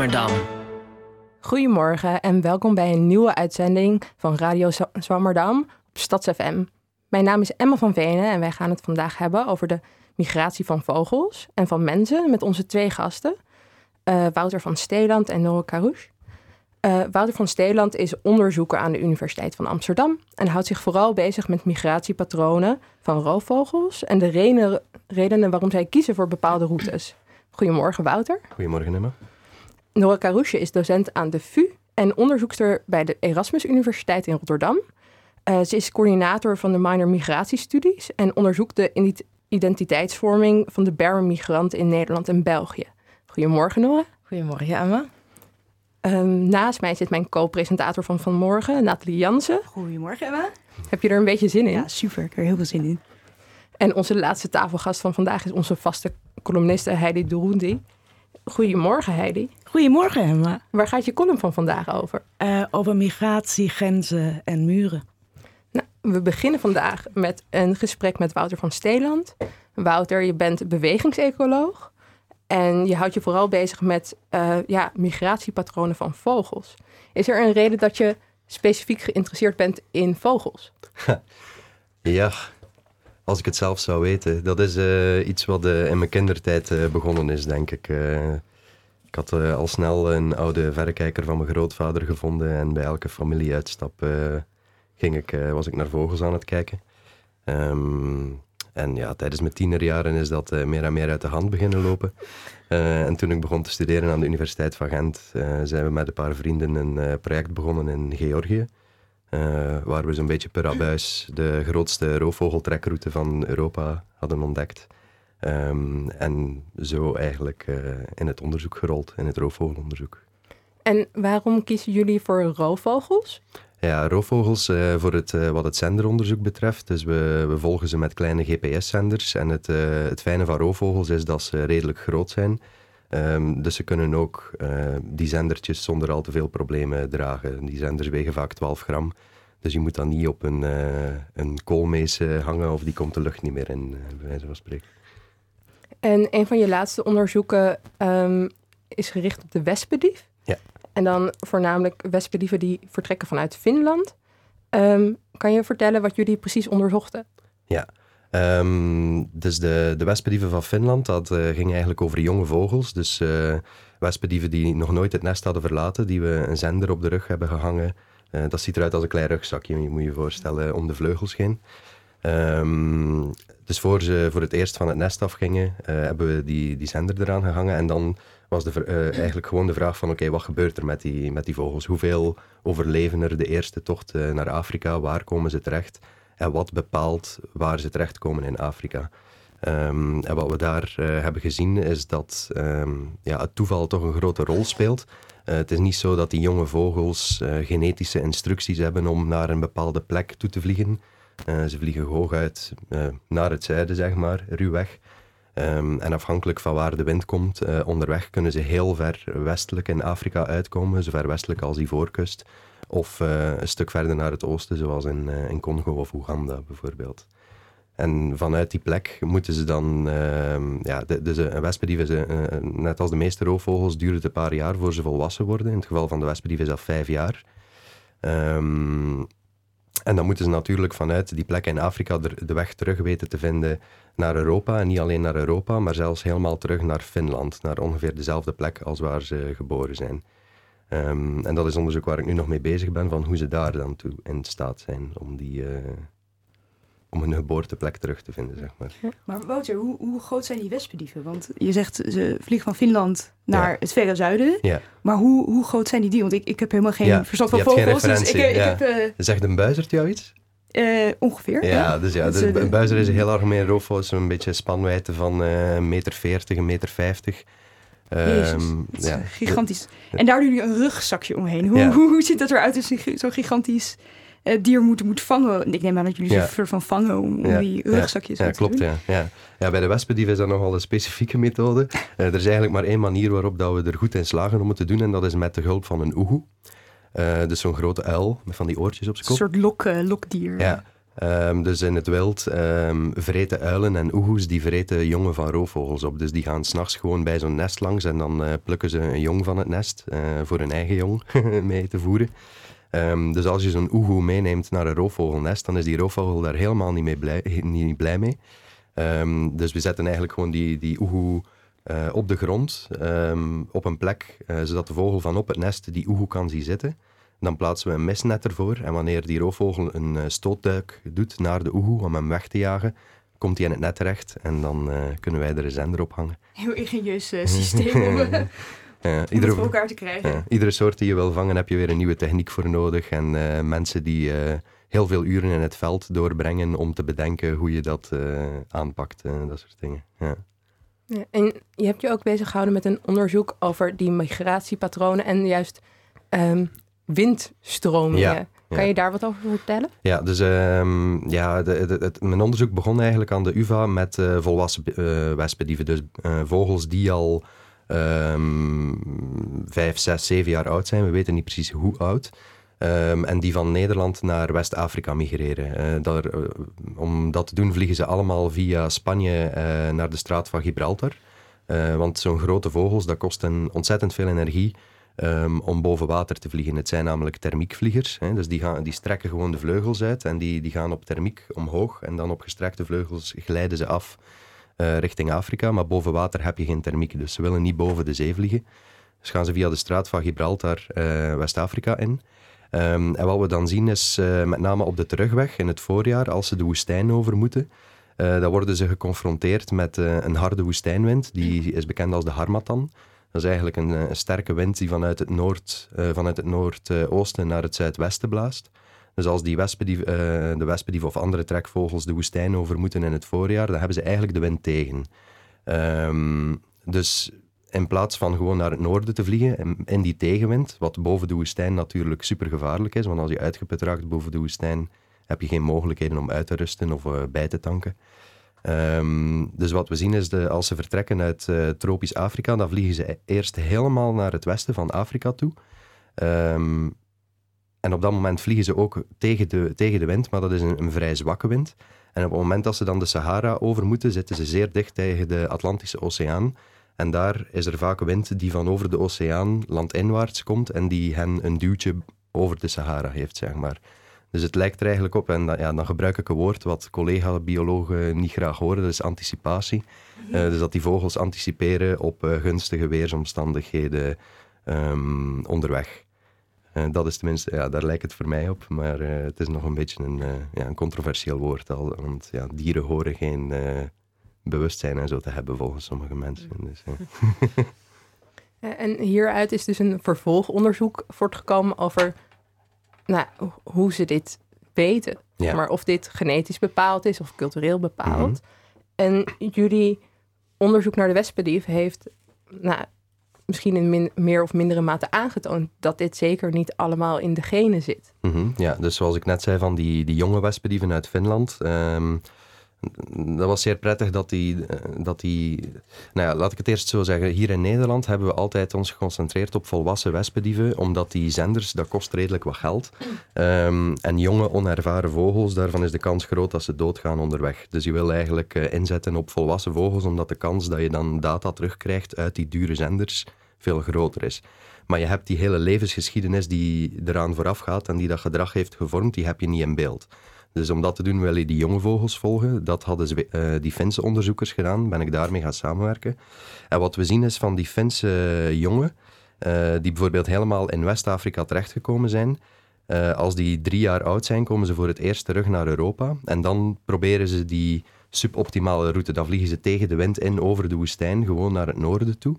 Zwammerdam. Goedemorgen en welkom bij een nieuwe uitzending van Radio Zwa- Zwammerdam op StadsFM. Mijn naam is Emma van Venen en wij gaan het vandaag hebben over de migratie van vogels en van mensen met onze twee gasten, eh, Wouter van Steeland en Nora Carouche. Eh, Wouter van Steeland is onderzoeker aan de Universiteit van Amsterdam en houdt zich vooral bezig met migratiepatronen van roofvogels en de reden- redenen waarom zij kiezen voor bepaalde routes. Goedemorgen Wouter. Goedemorgen Emma. Nora Carouche is docent aan de VU en onderzoekster bij de Erasmus Universiteit in Rotterdam. Eh, ze is coördinator van de minor migratiestudies en onderzoekt de ident- identiteitsvorming van de Berber-migranten in Nederland en België. Goedemorgen Nora. Goedemorgen, Emma. Ehm, naast mij zit mijn co-presentator van vanmorgen, Nathalie Jansen. Goedemorgen, Emma. Heb je er een beetje zin in? Ja, super. Ik heb er heel veel zin in. En onze laatste tafelgast van vandaag is onze vaste columniste Heidi Doerundi. Goedemorgen Heidi. Goedemorgen, Emma. Waar gaat je column van vandaag over? Eh, over migratie, grenzen en muren. Nou, we beginnen vandaag met een gesprek met Wouter van Steeland. Wouter, je bent bewegingsecoloog en je houdt je vooral bezig met eh, ja, migratiepatronen van vogels. Is er een reden dat je specifiek geïnteresseerd bent in vogels? Ja, als ik het zelf zou weten. Dat is eh, iets wat eh, in mijn kindertijd eh, begonnen is, denk ik. Ik had eh, al snel een oude verrekijker van mijn grootvader gevonden. En bij elke familieuitstap eh, ging ik, eh, was ik naar vogels aan het kijken. Ehm, en ja, tijdens mijn tienerjaren is dat meer en meer uit de hand beginnen lopen. En toen ik begon te studeren aan de Universiteit van Gent, zijn we met een paar vrienden een project begonnen in Georgië. Waar we zo'n beetje per abuis de grootste roofvogeltrekroute van Europa hadden ontdekt. Ehm, en zo eigenlijk eh, in het onderzoek gerold, in het roofvogelonderzoek. En waarom kiezen jullie voor roofvogels? Ja, roofvogels eh, voor het, eh, wat het zenderonderzoek betreft. Dus we, we volgen ze met kleine GPS-zenders. En het, het fijne van roofvogels is dat ze redelijk groot zijn. Ehm, dus ze kunnen ook die zendertjes zonder al te veel problemen dragen. Die zenders wegen vaak 12 gram. Dus je moet dan niet op een, een koolmees hangen of die komt de lucht niet meer in, bij wijze van spreken. En een van je laatste onderzoeken ehm, is gericht op de wespendief. Ja. En dan voornamelijk wespendieven die vertrekken vanuit Finland. Ehm, kan je vertellen wat jullie precies onderzochten? Ehm, dus de, de wespendieven van Finland, dat eh, ging eigenlijk over jonge vogels. Dus eh wespendieven die nog nooit het nest hadden verlaten, die we een zender op de rug hebben gehangen. Eh, dat ziet eruit als een klein rugzakje, je moet je voorstellen, om de vleugels heen. Ehm, dus voor ze voor het eerst van het nest afgingen, eh, hebben we die, die zender eraan gehangen. En dan was de, eh, eigenlijk gewoon de vraag van, oké, wat gebeurt er met die, met die vogels? Hoeveel overleven er de eerste tocht eh, naar Afrika? Waar komen ze terecht? En wat bepaalt waar ze terechtkomen in Afrika? Ehm, en wat we daar hebben gezien is dat ehm, ja, het toeval toch een grote rol speelt. Het is niet zo dat die jonge vogels genetische instructies hebben om naar een bepaalde plek toe te vliegen. Eh, ze vliegen hooguit eh, naar het zuiden, zeg maar, ruwweg. Ehm, en afhankelijk van waar de wind komt, eh, onderweg kunnen ze heel ver westelijk in Afrika uitkomen, zo ver westelijk als Ivoorkust. Of eh, een stuk verder naar het oosten, zoals in, in Congo of Oeganda bijvoorbeeld. En vanuit die plek moeten ze dan, ehm, ja, de, dus een wespendief is, net als de meeste roofvogels, duurt het een paar jaar voor ze volwassen worden. In het geval van de wespendief is dat vijf jaar. Ehm, en dan moeten ze natuurlijk vanuit die plek in Afrika de, de weg terug weten te vinden naar Europa. En niet alleen naar Europa, maar zelfs helemaal terug naar Finland. Naar ongeveer dezelfde plek als waar ze geboren zijn. Ehm, en dat is onderzoek waar ik nu nog mee bezig ben, van hoe ze daar dan toe in staat zijn om, die, eh, om hun geboorteplek terug te vinden, zeg maar. Maar Wouter, hoe, hoe groot zijn die wespendieven? Want je zegt, ze vliegen van Finland naar Ja. het verre zuiden. Ja. Maar hoe, hoe groot zijn die dieren? Want ik, ik heb helemaal geen Ja, verstand van je hebt geen vogels. Dus ik, ik heb eh, Zegt een buizerd jou iets? eh, ongeveer. Ja, dus ja, dus is, eh, een buizer is een heel algemeen roofvogel, zo'n beetje spanwijdte van eh, een meter veertig, een meter vijftig. Jezus, Ehm, dat is, ja. eh, gigantisch. En daar doen jullie een rugzakje omheen. Hoe, Ja. hoe, ziet dat eruit zo'n gigantisch eh, dier moet, moet vangen? Ik neem aan dat jullie Ja. soort van vangen om, om Ja, die ja, rugzakjes Ja, te klopt. doen. Ja. Ja. Ja, bij de wespendief is dat nogal een specifieke methode. Eh, er is eigenlijk maar één manier waarop dat we er goed in slagen om het te doen, en dat is met de hulp van een oehoe. Eh, dus zo'n grote uil met van die oortjes op zijn Een kop. soort lok, lokdier. Ja, Ehm, dus in het wild um, vreten uilen en oehoes, die vreten jongen van roofvogels op. Dus die gaan s'nachts gewoon bij zo'n nest langs en dan plukken ze een jong van het nest voor hun eigen jong mee te voeren. Um, dus als je zo'n oehoe meeneemt naar een roofvogelnest, dan is die roofvogel daar helemaal niet, mee blij, niet blij mee. dus we zetten eigenlijk gewoon die, die oehoe uh, op de grond, op een plek, zodat de vogel van op het nest die oehoe kan zien zitten. Dan plaatsen we een misnet ervoor. En wanneer die roofvogel een uh, stootduik doet naar de oehoe om hem weg te jagen, komt hij in het net terecht. En dan uh, kunnen wij er een zender op hangen. Heel ingenieus systeem om, om iedere, voor elkaar te krijgen. iedere soort die je wil vangen heb je weer een nieuwe techniek voor nodig. En mensen die heel veel uren in het veld doorbrengen om te bedenken hoe je dat aanpakt. dat soort dingen. Ja. Ja, en je hebt je ook bezig gehouden met een onderzoek over die migratiepatronen en juist um, windstromingen. Kan je daar wat over vertellen? Ja, dus um, ja, de, de, het, mijn onderzoek begon eigenlijk aan de UvA met uh, volwassen uh, wespendieven. Dus uh, vogels die al um, vijf, zes, zeven jaar oud zijn. We weten niet precies hoe oud. Um, en die van Nederland naar West-Afrika migreren. Daar, om dat te doen vliegen ze allemaal via Spanje naar de straat van Gibraltar. want zo'n grote vogels, dat kost een ontzettend veel energie um, om boven water te vliegen. Het zijn namelijk thermiekvliegers. Hè, dus die, gaan, die strekken gewoon de vleugels uit en die, die gaan op thermiek omhoog. En dan op gestrekte vleugels glijden ze af uh, richting Afrika. Maar boven water heb je geen thermiek. Dus ze willen niet boven de zee vliegen. Dus gaan ze via de straat van Gibraltar uh, West-Afrika in. Um, en wat we dan zien is, uh, met name op de terugweg in het voorjaar, als ze de woestijn over moeten, dan worden ze geconfronteerd met een harde woestijnwind. Die is bekend als de Harmattan. Dat is eigenlijk een, een sterke wind die vanuit het, noord, vanuit het noordoosten naar het zuidwesten blaast. Dus als die wespendief, uh, de wespendief of andere trekvogels de woestijn over moeten in het voorjaar, dan hebben ze eigenlijk de wind tegen. Um, dus in plaats van gewoon naar het noorden te vliegen in die tegenwind, wat boven de woestijn natuurlijk super gevaarlijk is, want als je uitgeput raakt boven de woestijn, heb je geen mogelijkheden om uit te rusten of uh, bij te tanken. Um, dus wat we zien is, de, als ze vertrekken uit uh, tropisch Afrika, dan vliegen ze eerst helemaal naar het westen van Afrika toe. Um, en op dat moment vliegen ze ook tegen de, tegen de wind, maar dat is een, een, vrij zwakke wind. En op het moment dat ze dan de Sahara over moeten, zitten ze zeer dicht tegen de Atlantische Oceaan. En daar is er vaak wind die van over de oceaan landinwaarts komt en die hen een duwtje over de Sahara heeft, zeg maar. Dus het lijkt er eigenlijk op, en dan, ja, dan gebruik ik een woord wat collega-biologen niet graag horen, dat is anticipatie. Uh, dus dat die vogels anticiperen op uh, gunstige weersomstandigheden um, onderweg. Uh, dat is tenminste, ja, daar lijkt het voor mij op, maar het is nog een beetje een, ja, een controversieel woord al, want ja, dieren horen geen bewustzijn en zo te hebben volgens sommige mensen. Dus, en hieruit is dus een vervolgonderzoek voortgekomen over nou, hoe ze dit weten. Maar of dit genetisch bepaald is of cultureel bepaald. Mhm. En jullie onderzoek naar de wespendief heeft nou, misschien in meer of mindere mate aangetoond dat dit zeker niet allemaal in de genen zit. Mhm. Ja, dus zoals ik net zei van die, die jonge wespendieven uit Finland. Um, dat was zeer prettig dat die, eh, dat die... Nou ja, laat ik het eerst zo zeggen. Hier in Nederland hebben we altijd ons geconcentreerd op volwassen wespendieven, omdat die zenders, dat kost redelijk wat geld. Um, en jonge, onervaren vogels, daarvan is de kans groot dat ze doodgaan onderweg. Dus je wil eigenlijk uh, inzetten op volwassen vogels, omdat de kans dat je dan data terugkrijgt uit die dure zenders veel groter is. Maar je hebt die hele levensgeschiedenis die eraan vooraf gaat en die dat gedrag heeft gevormd, die heb je niet in beeld. Dus om dat te doen wil je die jonge vogels volgen. Dat hadden ze, uh, die Finse onderzoekers gedaan. Ben ik daarmee gaan samenwerken. En wat we zien is van die Finse jongen, uh, die bijvoorbeeld helemaal in West-Afrika terechtgekomen zijn. Als die drie jaar oud zijn, komen ze voor het eerst terug naar Europa. En dan proberen ze die suboptimale route. Dan vliegen ze tegen de wind in over de woestijn, gewoon naar het noorden toe.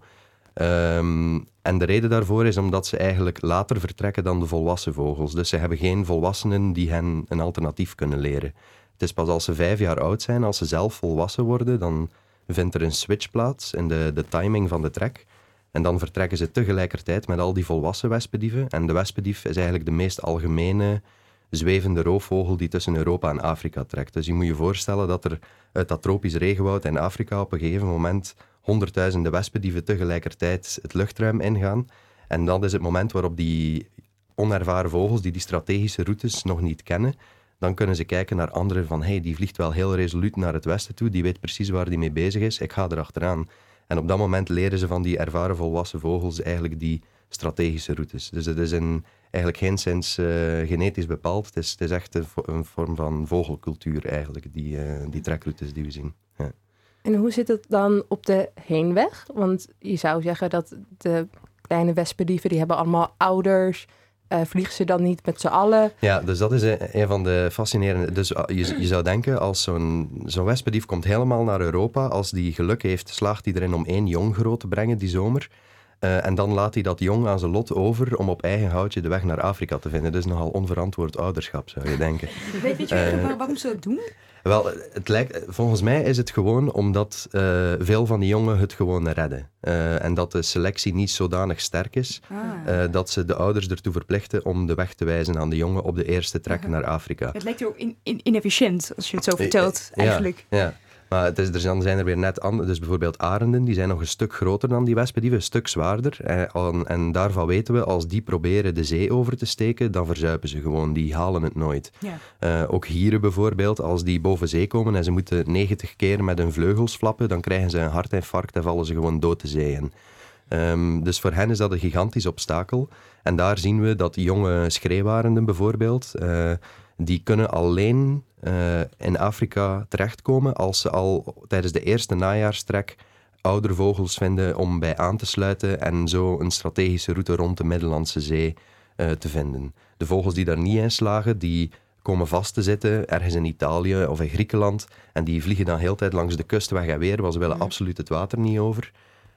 Um, en de reden daarvoor is omdat ze eigenlijk later vertrekken dan de volwassen vogels. Dus ze hebben geen volwassenen die hen een alternatief kunnen leren. Het is pas als ze vijf jaar oud zijn, als ze zelf volwassen worden, dan vindt er een switch plaats in de, de timing van de trek. En dan vertrekken ze tegelijkertijd met al die volwassen wespendieven. En de wespendief is eigenlijk de meest algemene zwevende roofvogel die tussen Europa en Afrika trekt. Dus je moet je voorstellen dat er uit dat tropisch regenwoud in Afrika op een gegeven moment honderdduizenden wespendieven tegelijkertijd het luchtruim ingaan. En dat is het moment waarop die onervaren vogels, die die strategische routes nog niet kennen, dan kunnen ze kijken naar anderen van hey, die vliegt wel heel resoluut naar het westen toe, die weet precies waar die mee bezig is, ik ga erachteraan. En op dat moment leren ze van die ervaren volwassen vogels eigenlijk die strategische routes. Dus het is een, eigenlijk geen sinds uh, genetisch bepaald, het is, het is echt een, vorm van vogelcultuur eigenlijk, die, uh, die trekkroutes die we zien. En hoe zit het dan op de heenweg? Want je zou zeggen dat de kleine wespendieven, die hebben allemaal ouders, uh, vliegen ze dan niet met z'n allen? Ja, dus dat is een, van de fascinerende... Dus je, je zou denken, als zo'n zo'n wespendief komt helemaal naar Europa, als die geluk heeft, slaagt hij erin om één jong groot te brengen die zomer. Uh, en dan laat hij dat jong aan zijn lot over om op eigen houtje de weg naar Afrika te vinden. Dus nogal onverantwoord ouderschap, zou je denken. Weet je uh, waarom ze dat doen? Wel, het lijkt, volgens mij is het gewoon omdat uh, veel van die jongen het gewoon redden. Uh, en dat de selectie niet zodanig sterk is ah. uh, dat ze de ouders ertoe verplichten om de weg te wijzen aan de jongen op de eerste trek naar Afrika. Het lijkt ook in, in, inefficiënt als je het zo vertelt, eigenlijk. Ja. Maar het is, er zijn, zijn er weer net andere. Dus bijvoorbeeld arenden, die zijn nog een stuk groter dan die wespen, een stuk zwaarder. En, en, daarvan weten we, als die proberen de zee over te steken, dan verzuipen ze gewoon. Die halen het nooit. Ja. Uh, ook hieren bijvoorbeeld, als die boven zee komen en ze moeten 90 keer met hun vleugels flappen, dan krijgen ze een hartinfarct en vallen ze gewoon dood de zee in. Um, dus voor hen is dat een gigantisch obstakel. En daar zien we dat jonge schreeuwarenden bijvoorbeeld, uh, die kunnen alleen uh, in Afrika terechtkomen als ze al tijdens de eerste najaarstrek oudere vogels vinden om bij aan te sluiten en zo een strategische route rond de Middellandse Zee uh, te vinden. De vogels die daar niet in slagen, die komen vast te zitten ergens in Italië of in Griekenland en die vliegen dan heel tijd langs de kust weg en weer, want ze willen mhm. absoluut het water niet over.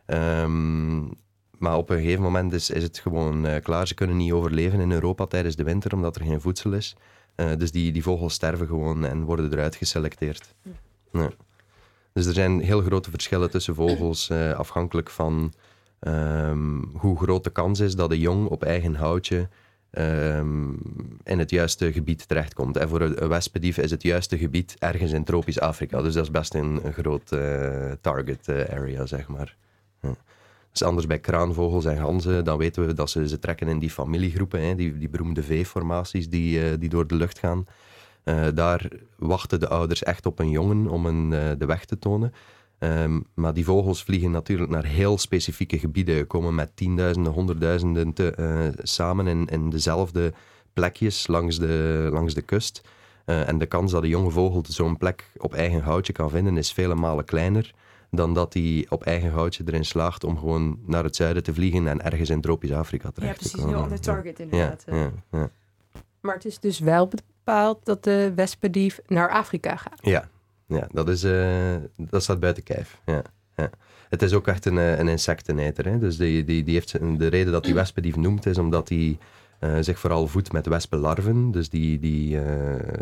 Um, maar op een gegeven moment is, is het gewoon uh, klaar. Ze kunnen niet overleven in Europa tijdens de winter, omdat er geen voedsel is. Uh, dus die, die vogels sterven gewoon en worden eruit geselecteerd. Ja. Dus er zijn heel grote verschillen tussen vogels, uh, afhankelijk van um, hoe groot de kans is dat een jong op eigen houtje um, in het juiste gebied terechtkomt. En voor een, wespendief is het juiste gebied ergens in tropisch Afrika. Dus dat is best een, een groot uh, target area, zeg maar. Ja. Dus anders bij kraanvogels en ganzen, dan weten we dat ze, ze trekken in die familiegroepen, hè, die, die beroemde V-formaties die, uh, die door de lucht gaan. Uh, daar wachten de ouders echt op een jongen om een, uh, de weg te tonen. Um, maar die vogels vliegen natuurlijk naar heel specifieke gebieden, komen met tienduizenden, honderdduizenden te, samen in, in dezelfde plekjes langs de, langs de kust. en de kans dat een jonge vogel zo'n plek op eigen houtje kan vinden is vele malen kleiner dan dat hij op eigen houtje erin slaagt om gewoon naar het zuiden te vliegen en ergens in tropisch Afrika terecht te komen. Ja, precies. Heel on the target inderdaad. Ja, ja, maar het is dus wel bepaald dat de wespendief naar Afrika gaat. Ja, ja dat, is, uh, dat staat buiten kijf. Ja, ja. Het is ook echt een, eh, een insecteneter. Hè? Dus die, die, die heeft, de reden dat die wespendief noemt is omdat hij uh, zich vooral voedt met wespenlarven. Dus die, die uh,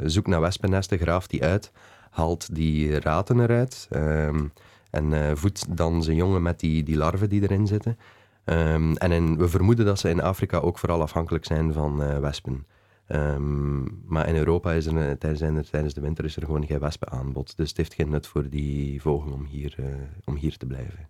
zoekt naar wespennesten, graaft die uit, haalt die raten eruit. Um, en uh, voedt dan zijn jongen met die, die larven die erin zitten. Um, en we vermoeden dat ze in Afrika ook vooral afhankelijk zijn van uh, wespen. Um, maar in Europa is er, tijdens, tijdens de winter is er gewoon geen wespenaanbod. Dus het heeft geen nut voor die vogel om hier, uh, om hier te blijven.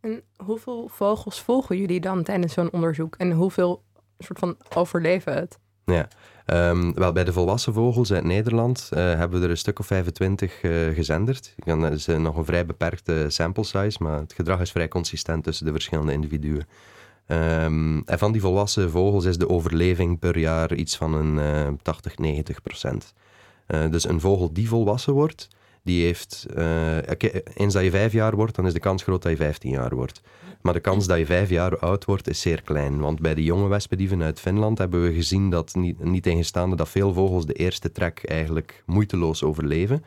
En hoeveel vogels volgen jullie dan tijdens zo'n onderzoek? En hoeveel soort van overleven het? Ja, um, wel bij de volwassen vogels uit Nederland uh, hebben we er een stuk of 25 uh, gezenderd. Dat is uh, nog een vrij beperkte sample size, maar het gedrag is vrij consistent tussen de verschillende individuen. Um, en van die volwassen vogels is de overleving per jaar iets van een 80, 90 procent. dus een vogel die volwassen wordt, die heeft, eens dat je vijf jaar wordt, dan is de kans groot dat je 15 jaar wordt. Maar de kans dat je vijf jaar oud wordt is zeer klein. Want bij de jonge wespendieven uit Finland hebben we gezien dat, niet, niet tegenstaande dat veel vogels de eerste trek eigenlijk moeiteloos overleven.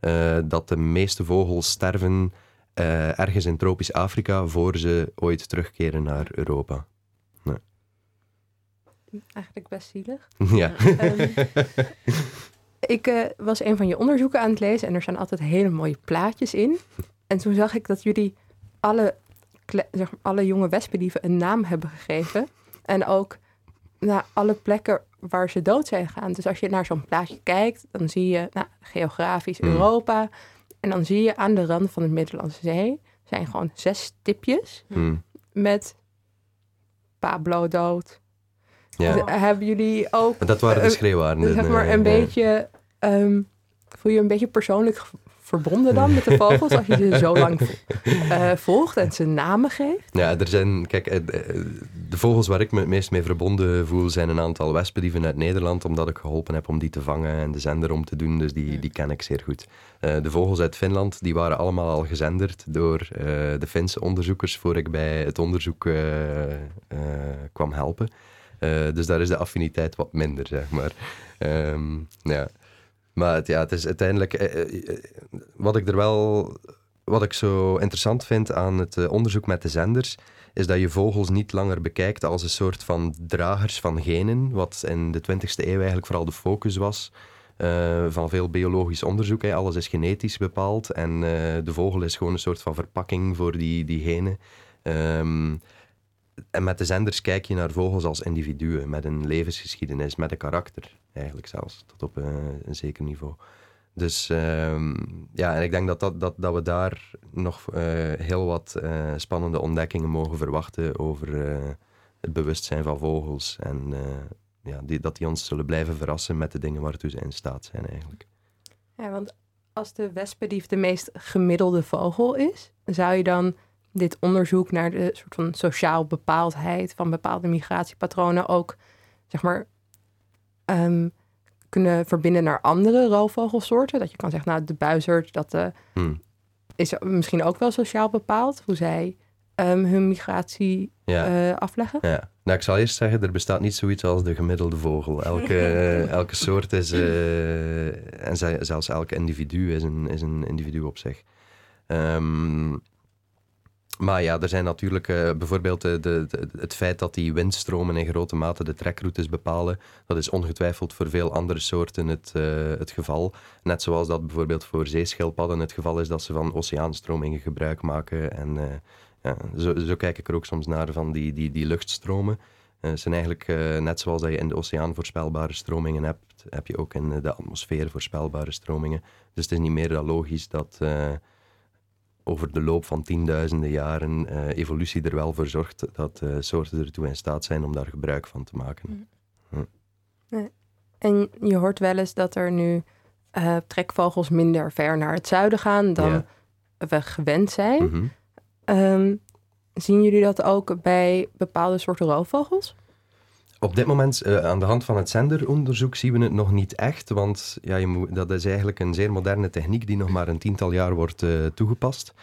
Uh, dat de meeste vogels sterven uh, ergens in tropisch Afrika voor ze ooit terugkeren naar Europa. Nee. Eigenlijk best zielig. Ja. Um, ik uh, was een van je onderzoeken aan het lezen en er staan altijd hele mooie plaatjes in. En toen zag ik dat jullie alle zeg maar, alle jonge wespendieven een naam hebben gegeven. En ook naar alle plekken waar ze dood zijn gegaan. Dus als je naar zo'n plaatje kijkt, dan zie je nou, geografisch hmm. Europa. En dan zie je aan de rand van de Middellandse Zee zijn gewoon zes stipjes mm. met Pablo dood, Ja. Hebben jullie ook Dat waren de eh, schreeuwarenden. zeg maar een beetje... ehm, voel je een beetje persoonlijk verbonden dan met de vogels als je ze zo lang eh, volgt en ze namen geeft? Ja, er zijn, kijk, eh, de vogels waar ik me het meest mee verbonden voel zijn een aantal wespendieven uit Nederland, omdat ik geholpen heb om die te vangen en de zender om te doen, dus die, die ken ik zeer goed. De vogels uit Finland, die waren allemaal al gezenderd door eh, de Finse onderzoekers voor ik bij het onderzoek kwam helpen. Eh, dus daar is de affiniteit wat minder, zeg maar. Ehm, ja. Maar het, ja, het is uiteindelijk... eh, eh, wat ik er wel... Wat ik zo interessant vind aan het onderzoek met de zenders, is dat je vogels niet langer bekijkt als een soort van dragers van genen, wat in de 20e eeuw eigenlijk vooral de focus was van veel biologisch onderzoek. Hè. Alles is genetisch bepaald en de vogel is gewoon een soort van verpakking voor die, die genen. Ehm, en met de zenders kijk je naar vogels als individuen, met een levensgeschiedenis, met een karakter, eigenlijk zelfs, tot op eh, een zeker niveau. Dus ehm, ja, en ik denk dat, dat, dat, dat we daar nog eh, heel wat eh, spannende ontdekkingen mogen verwachten over het bewustzijn van vogels. En ja, die, dat die ons zullen blijven verrassen met de dingen waartoe ze in staat zijn eigenlijk. Ja, want als de wespendief de meest gemiddelde vogel is, zou je dan dit onderzoek naar de soort van sociaal bepaaldheid van bepaalde migratiepatronen ook, zeg maar, ehm, kunnen verbinden naar andere roofvogelsoorten? Dat je kan zeggen, nou, de buizerd, dat eh, Hm. is misschien ook wel sociaal bepaald, hoe zij ehm, hun migratie Ja. eh, afleggen. Ja, nou, ik zal eerst zeggen, er bestaat niet zoiets als de gemiddelde vogel. Elke, elke soort is, eh, en ze- zelfs elk individu is een, is een individu op zich. Ehm, maar ja, er zijn natuurlijk eh, bijvoorbeeld de, de, de- het feit dat die windstromen in grote mate de trekroutes bepalen. Dat is ongetwijfeld voor veel andere soorten het, eh, het geval. Net zoals dat bijvoorbeeld voor zeeschildpadden het geval is dat ze van oceaanstromingen gebruik maken. En eh, ja, zo, zo kijk ik er ook soms naar van die, die, die luchtstromen. Eh, Het zijn eigenlijk eh, net zoals dat je in de oceaan voorspelbare stromingen hebt, heb je ook in de atmosfeer voorspelbare stromingen. Dus het is niet meer dan logisch dat eh, over de loop van tienduizenden jaren eh, evolutie er wel voor zorgt dat eh, soorten ertoe in staat zijn om daar gebruik van te maken. En je hoort wel eens dat er nu eh, trekvogels minder ver naar het zuiden gaan dan Ja. we gewend zijn. Mhm. Ehm, zien jullie dat ook bij bepaalde soorten roofvogels? Op dit moment, eh, aan de hand van het zenderonderzoek, zien we het nog niet echt. Want ja, je moet, dat is eigenlijk een zeer moderne techniek die nog maar een tiental jaar wordt eh, toegepast.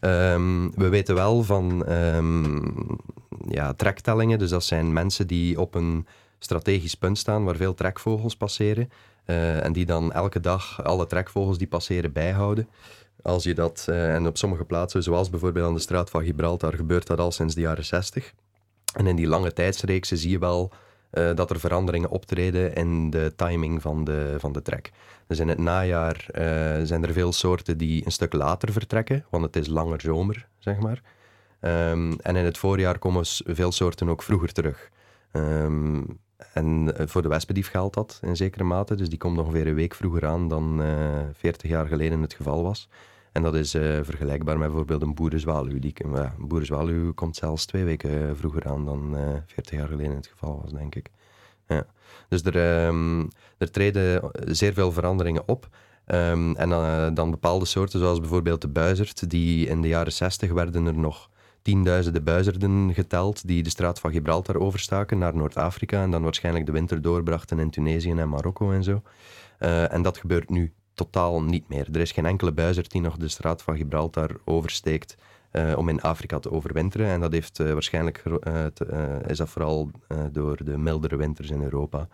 Ehm, we weten wel van ehm, ja, trektellingen. Dus dat zijn mensen die op een strategisch punt staan waar veel trekvogels passeren. eh, en die dan elke dag alle trekvogels die passeren bijhouden. Als je dat, en op sommige plaatsen, zoals bijvoorbeeld aan de straat van Gibraltar, gebeurt dat al sinds de jaren 60. En in die lange tijdsreeksen zie je wel eh, dat er veranderingen optreden in de timing van de, van de trek. Dus in het najaar eh, zijn er veel soorten die een stuk later vertrekken, want het is langer zomer, zeg maar. Ehm, en in het voorjaar komen veel soorten ook vroeger terug. Ehm, en eh, voor de wespendief geldt dat in zekere mate, dus die komt ongeveer een week vroeger aan dan eh 40 jaar geleden het geval was. En dat is eh, vergelijkbaar met bijvoorbeeld een boerenzwaluw. Die, een boerenzwaluw komt zelfs twee weken eh, vroeger aan dan eh 40 jaar geleden het geval was, denk ik. Ja. Dus er, ehm, er treden zeer veel veranderingen op. Ehm, en eh, dan bepaalde soorten, zoals bijvoorbeeld de buizerd, die in de jaren 60 werden er nog tienduizenden buizerden geteld die de straat van Gibraltar overstaken naar Noord-Afrika en dan waarschijnlijk de winter doorbrachten in Tunesië en Marokko en zo. Eh, en dat gebeurt nu totaal niet meer. Er is geen enkele buizerd die nog de straat van Gibraltar oversteekt eh, om in Afrika te overwinteren. En dat heeft eh, waarschijnlijk eh, is dat vooral door de mildere winters in Europa.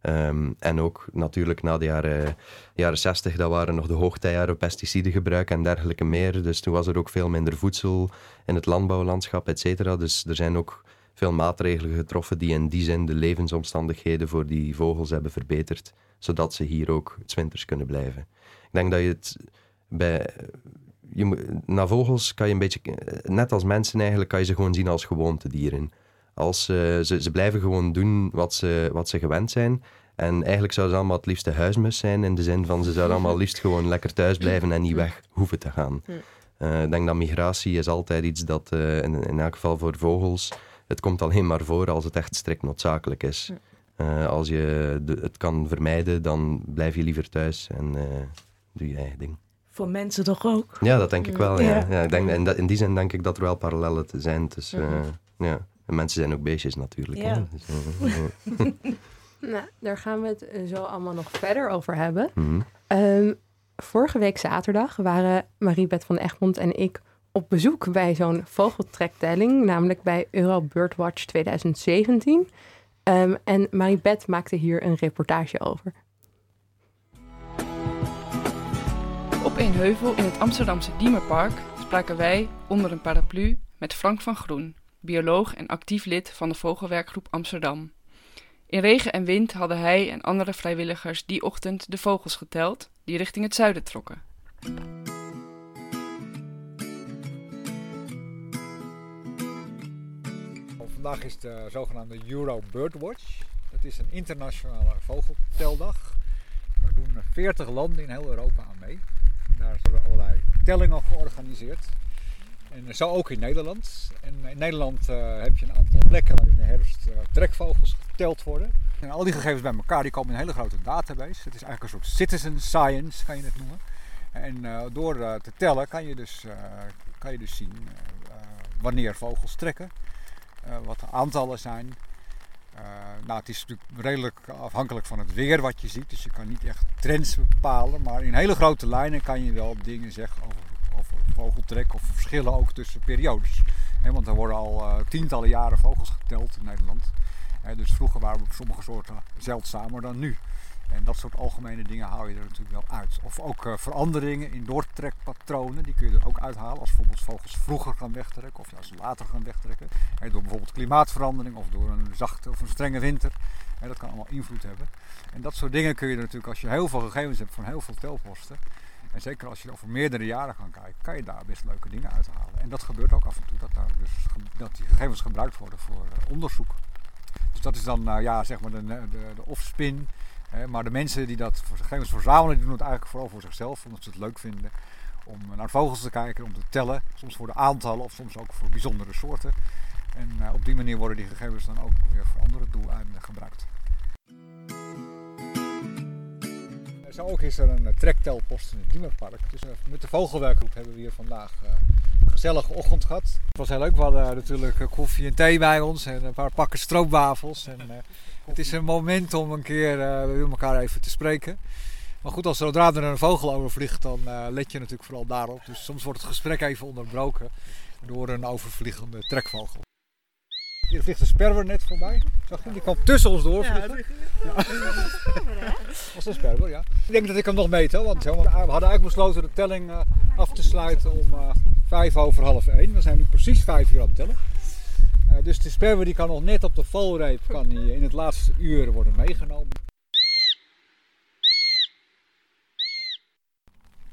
Ehm, en ook natuurlijk na de jaren, jaren 60, dat waren nog de hoogtijjaren pesticidengebruik en dergelijke meer. Dus toen was er ook veel minder voedsel in het landbouwlandschap, et cetera. Dus er zijn ook veel maatregelen getroffen die in die zin de levensomstandigheden voor die vogels hebben verbeterd, zodat ze hier ook 's winters kunnen blijven. Ik denk dat je het bij... Je, naar vogels kan je een beetje, net als mensen eigenlijk, kan je ze gewoon zien als gewoontedieren. Als, eh, ze, ze blijven gewoon doen wat ze, wat ze gewend zijn. En eigenlijk zouden ze allemaal het liefste huismus zijn, in de zin van ze zouden allemaal liefst gewoon lekker thuis blijven en niet weg hoeven te gaan. Eh, ik denk dat migratie is altijd iets dat, eh, in, in elk geval voor vogels, het komt alleen maar voor als het echt strikt noodzakelijk is. Eh, als je de- het kan vermijden, dan blijf je liever thuis en eh, doe je eigen ding. Voor mensen toch ook? Ja, dat denk ik wel. Ja. Ja. Ja. ik denk, in, dat- in die zin denk ik dat er wel parallellen zijn tussen. Eh, ja. En mensen zijn ook beestjes natuurlijk. Ja. Dus. Nou, daar gaan we het zo allemaal nog verder over hebben. Mhm. Ehm, vorige week zaterdag waren Mariebeth van Egmond en ik op bezoek bij zo'n vogeltrektelling, namelijk bij Euro Birdwatch 2017. Ehm, en Mariebeth maakte hier een reportage over. Op een heuvel in het Amsterdamse Diemerpark spraken wij onder een paraplu met Frank van Groen, bioloog en actief lid van de Vogelwerkgroep Amsterdam. In regen en wind hadden hij en andere vrijwilligers die ochtend de vogels geteld die richting het zuiden trokken. Vandaag is de zogenaamde Euro Birdwatch. Dat is een internationale vogelteldag. Daar doen 40 landen in heel Europa aan mee. Daar worden allerlei tellingen georganiseerd. En zo ook in Nederland. En in Nederland eh, heb je een aantal plekken waar in de herfst eh, trekvogels geteld worden. En al die gegevens bij elkaar die komen in een hele grote database. Het is eigenlijk een soort citizen science, kan je het noemen. En eh, door te tellen kan je dus, kan je dus zien wanneer vogels trekken. Eh, wat de aantallen zijn. Eh, nou, het is natuurlijk redelijk afhankelijk van het weer wat je ziet, dus je kan niet echt trends bepalen. Maar in hele grote lijnen kan je wel dingen zeggen over, over vogeltrek of verschillen ook tussen periodes. Want er worden al eh, tientallen jaren vogels geteld in Nederland. Dus vroeger waren sommige soorten zeldzamer dan nu. En dat soort algemene dingen haal je er natuurlijk wel uit. Of ook eh, veranderingen in doortrekpatronen, die kun je er ook uithalen. Als bijvoorbeeld vogels vroeger gaan wegtrekken of juist later gaan wegtrekken. Door bijvoorbeeld klimaatverandering of door een zachte of een strenge winter. Dat kan allemaal invloed hebben. En dat soort dingen kun je er natuurlijk, als je heel veel gegevens hebt van heel veel telposten. En zeker als je over meerdere jaren kan kijken, kan je daar best leuke dingen uithalen. En dat gebeurt ook af en toe, dat, daar dus, dat die gegevens gebruikt worden voor eh, onderzoek. Dus dat is dan eh, ja, zeg maar de, de, de offspin. Maar de mensen die dat gegevens verzamelen, die doen het eigenlijk vooral voor zichzelf, omdat ze het leuk vinden om naar vogels te kijken, om te tellen. Soms voor de aantallen of soms ook voor bijzondere soorten. En eh, op die manier worden die gegevens dan ook weer voor andere doeleinden gebruikt. Zo ook is er een eh, trektelpost in het Diemerpark. Dus met de vogelwerkgroep hebben we hier vandaag eh, gezellige ochtend gehad. Het was heel leuk. We hadden natuurlijk eh, koffie en thee bij ons en een paar pakken stroopwafels. En, eh, het is een moment om een keer eh, met elkaar even te spreken. Maar goed, als zodra er een vogel overvliegt, dan eh, let je natuurlijk vooral daarop. Dus soms wordt het gesprek even onderbroken door een overvliegende trekvogel. Hier vliegt een sperwer net voorbij. Zag je? Die kwam tussen ons doorvliegen. Ja. was een sperwer, ja. Ik denk dat ik hem nog meet, hè, want we hadden eigenlijk besloten de telling eh, af te sluiten om eh, vijf over half één. Dan zijn we nu precies vijf uur aan het tellen. Eh, dus de sperwer die kan nog net op de valreep kan die in het laatste uur worden meegenomen.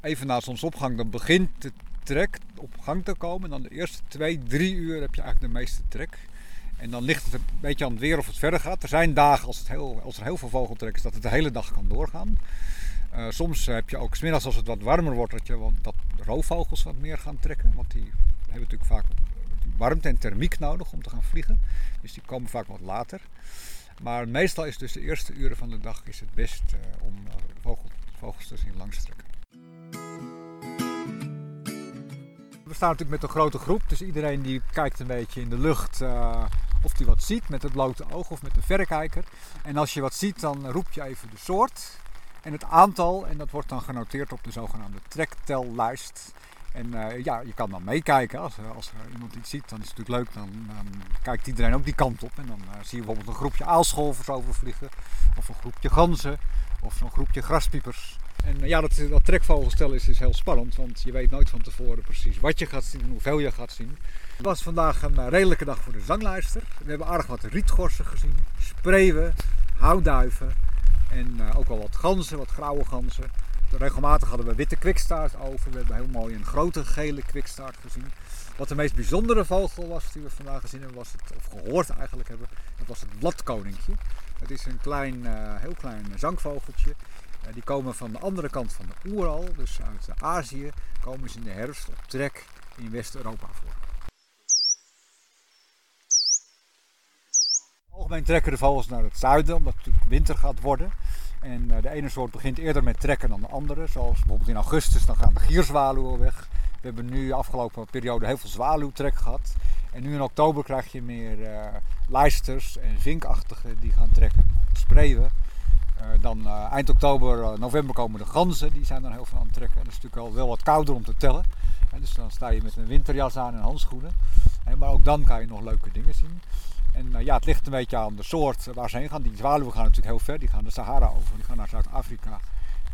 Even na zonsopgang dan begint de trek op gang te komen. En dan de eerste twee, drie uur heb je eigenlijk de meeste trek. En dan ligt het een beetje aan het weer of het verder gaat. Er zijn dagen als, het heel, als er heel veel vogeltrek is dat het de hele dag kan doorgaan. Eh, soms heb je ook smiddags als het wat warmer wordt dat, je, wat- dat roofvogels wat meer gaan trekken. Want die hebben natuurlijk vaak warmte en thermiek nodig om te gaan vliegen. Dus die komen vaak wat later. Maar meestal is dus de eerste uren van de dag is het best eh, om eh, vogel, vogels te zien langstrekken. We staan natuurlijk met een grote groep, dus iedereen die kijkt een beetje in de lucht of hij wat ziet met het blote oog of met de verrekijker. En als je wat ziet, dan roep je even de soort en het aantal en dat wordt dan genoteerd op de zogenaamde trektellijst. En eh, ja, je kan dan meekijken. Als, er- als er iemand iets ziet, dan is het natuurlijk leuk. Dan, dan kijkt iedereen ook die kant op. En dan eh, zie je bijvoorbeeld een groepje aalscholvers overvliegen. Of een groepje ganzen. Of zo'n groepje graspiepers. En eh, ja, dat, dat trekvogelstellen is, is heel spannend. Want je weet nooit van tevoren precies wat je gaat zien en hoeveel je gaat zien. Het was vandaag een eh, redelijke dag voor de zanglijster. We hebben aardig wat rietgorsen gezien. Spreeuwen, houtduiven. En eh, ook al wat ganzen, wat grauwe ganzen. Regelmatig hadden we witte kwikstaart over. We hebben heel mooi een grote gele kwikstaart gezien. Wat de meest bijzondere vogel was die we vandaag gezien hebben, was het, of gehoord eigenlijk hebben, dat was het bladkoninkje. Het is een klein, eh, heel klein zangvogeltje. Eh, die komen van de andere kant van de oeral, dus uit Azië, komen ze in de herfst op trek in West-Europa voor. Algemeen trekken de vogels naar het zuiden, omdat het winter gaat worden. En uh, de ene soort begint eerder met trekken dan de andere. Zoals bijvoorbeeld in augustus, dan gaan de gierzwaluwen weg. We hebben nu de afgelopen periode heel veel zwaluwtrek gehad. En nu in oktober krijg je meer uh, lijsters en vinkachtigen die gaan trekken. Spreeuwen. Uh, dan eind oktober, november komen de ganzen, die zijn dan heel veel aan het trekken. Dat is natuurlijk al wel wat kouder om te tellen. En dus dan sta je met een winterjas aan en handschoenen. En, maar ook dan kan je nog leuke dingen zien. En uh, ja, het ligt een beetje aan de soort waar ze heen gaan. Die zwaluwen gaan natuurlijk heel ver. Die gaan de Sahara over, die gaan naar Zuid-Afrika.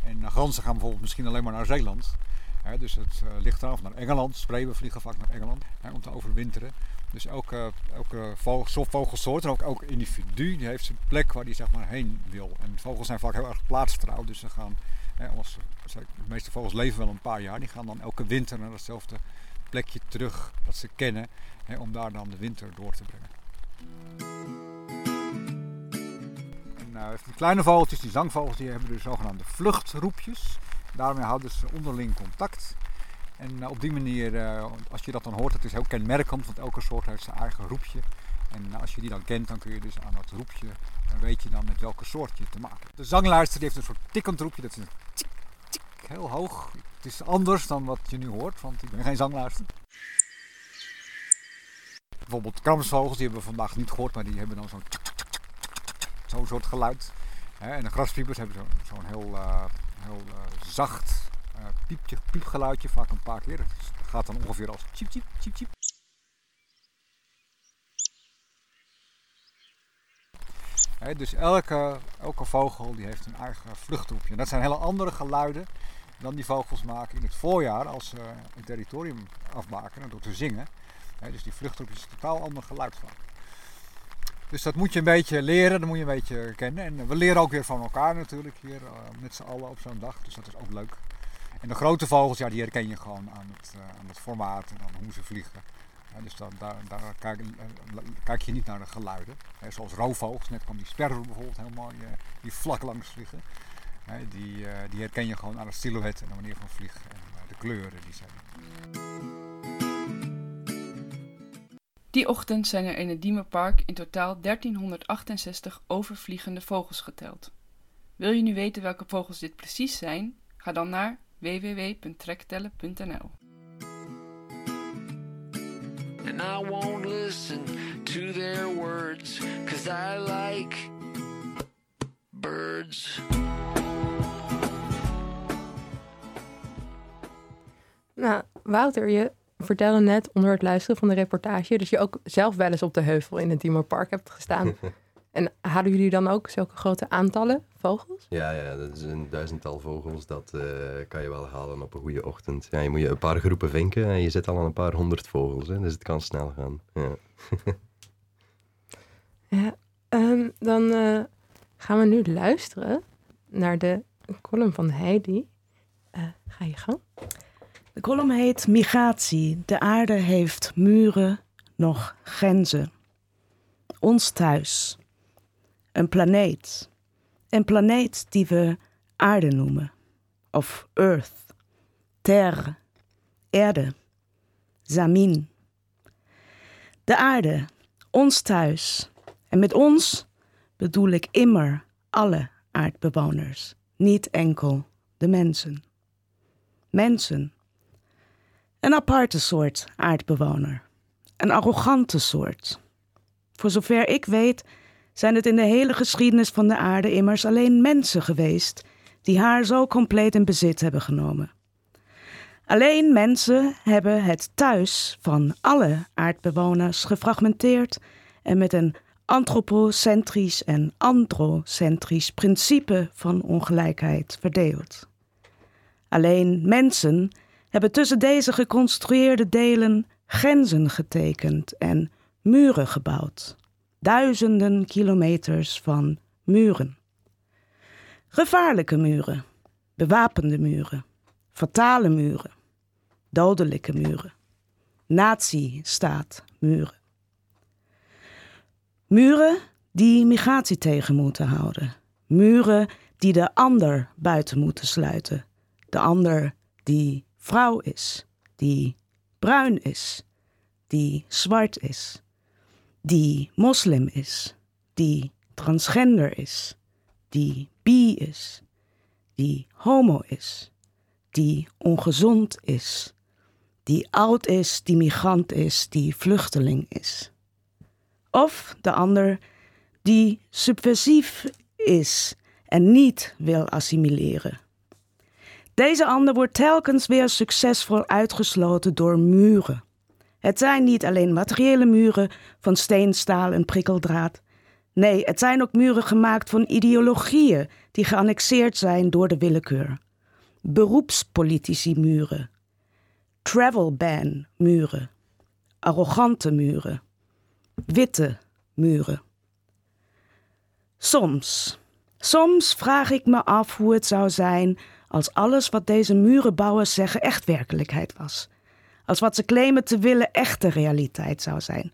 En uh, ganzen gaan bijvoorbeeld misschien alleen maar naar Zeeland. Dus het uh, ligt eraf naar Engeland. Spreeuwen vliegen vaak naar Engeland om te overwinteren. Dus elke, elke vogel, vogelsoort en ook elk individu heeft zijn plek waar die zeg maar heen wil. En vogels zijn vaak heel erg plaatstrouw. Dus ze gaan, de meeste vogels leven wel een paar jaar. Die gaan dan elke winter naar hetzelfde plekje terug dat ze kennen. Om daar dan de winter door te brengen. Uh, die kleine vogeltjes, die zangvogels, die hebben dus zogenaamde vluchtroepjes. Daarmee houden ze onderling contact. En uh, op die manier, uh, als je dat dan hoort, het is heel kenmerkend, want elke soort heeft zijn eigen roepje. En als je die dan kent, dan kun je dus aan dat roepje, dan weet je dan met welke soort je te maken hebt. De zangluister heeft een soort tikkend roepje, dat is een tik, tik, heel hoog. Het is anders dan wat je nu hoort, want ik ben geen zangluister. Bijvoorbeeld kramsvogels, die hebben we vandaag niet gehoord, maar die hebben dan zo'n zo'n soort geluid. En de graspiepers hebben zo'n zo heel, uh, heel uh, zacht uh, piepje, piepgeluidje, vaak een paar keer. Het gaat dan ongeveer als chip chip chip chip. Dus elke, elke vogel die heeft een eigen vluchtroepje. Dat zijn hele andere geluiden dan die vogels maken in het voorjaar als ze een territorium afmaken door te zingen. Dus die vluchtroep is totaal ander geluid van. Dus dat moet je een beetje leren, dat moet je een beetje kennen. En we leren ook weer van elkaar natuurlijk hier uh, met z'n allen op zo'n dag. Dus dat is ook leuk. En de grote vogels, ja, die herken je gewoon aan het, uh, aan het formaat en aan hoe ze vliegen. Dus dan, daar, daar kijk, uh, kijk, je niet naar de geluiden. He, zoals roofvogels, net kwam die sperwer bijvoorbeeld heel mooi, die vlak langs vliegen. Die, die herken je gewoon aan het silhouet en de manier van vliegen en de kleuren die zijn. Die ochtend zijn er in het Diemerpark in totaal 1368 overvliegende vogels geteld. Wil je nu weten welke vogels dit precies zijn? Ga dan naar www.trektellen.nl. And I won't listen to their words, cause I like birds. Nou, Wouter, je vertelde net onder het luisteren van de reportage dat je ook zelf wel eens op de heuvel in het Diemerpark hebt gestaan. en hadden jullie dan ook zulke grote aantallen vogels? Ja, ja dat is een duizendtal vogels. Dat uh, kan je wel halen op een goede ochtend. Ja, je moet je een paar groepen vinken en je zit al aan een paar honderd vogels. Hè, dus het kan snel gaan. Ja, ja um, dan uh, gaan we nu luisteren naar de column van Heidi. Uh, ga je gang. De column heet Migratie. De aarde heeft muren, nog grenzen. Ons thuis. Een planeet. Een planeet die we aarde noemen. Of Earth. Terre. Erde. Zamin. De aarde. Ons thuis. En met ons bedoel ik immer alle aardbewoners. Niet enkel de mensen. Mensen een aparte soort aardbewoner. Een arrogante soort. Voor zover ik weet, zijn het in de hele geschiedenis van de aarde immers alleen mensen geweest die haar zo compleet in bezit hebben genomen. Alleen mensen hebben het thuis van alle aardbewoners gefragmenteerd en met een antropocentrisch en androcentrisch principe van ongelijkheid verdeeld. Alleen mensen hebben tussen deze geconstrueerde delen grenzen getekend en muren gebouwd. Duizenden kilometers van muren. Gevaarlijke muren, bewapende muren, fatale muren, dodelijke muren, nazi-staatmuren. Muren die migratie tegen moeten houden. Muren die de ander buiten moeten sluiten. De ander die vrouw is, die bruin is, die zwart is, die moslim is, die transgender is, die bi is, die homo is, die ongezond is, die oud is, die migrant is, die vluchteling is. Of de ander die subversief is en niet wil assimileren. Deze ander wordt telkens weer succesvol uitgesloten door muren. Het zijn niet alleen materiële muren van steen, staal en prikkeldraad. Nee, het zijn ook muren gemaakt van ideologieën die geannexeerd zijn door de willekeur. Beroepspolitici muren. Travel ban muren. Arrogante muren. Witte muren. Soms, soms vraag ik me af hoe het zou zijn als alles wat deze murenbouwers zeggen echt werkelijkheid was. Als wat ze claimen te willen echte realiteit zou zijn.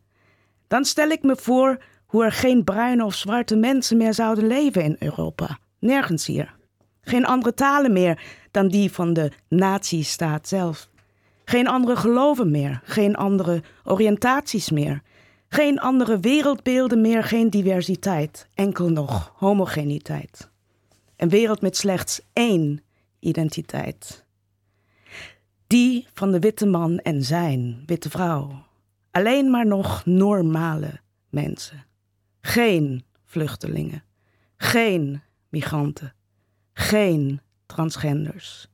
Dan stel ik me voor hoe er geen bruine of zwarte mensen meer zouden leven in Europa. Nergens hier. Geen andere talen meer dan die van de nazistaat zelf. Geen andere geloven meer, geen andere oriëntaties meer. Geen andere wereldbeelden meer, geen diversiteit. Enkel nog homogeniteit. Een wereld met slechts één identiteit. Die van de witte man en zijn witte vrouw. Alleen maar nog normale mensen. Geen vluchtelingen. Geen migranten. Geen transgenders.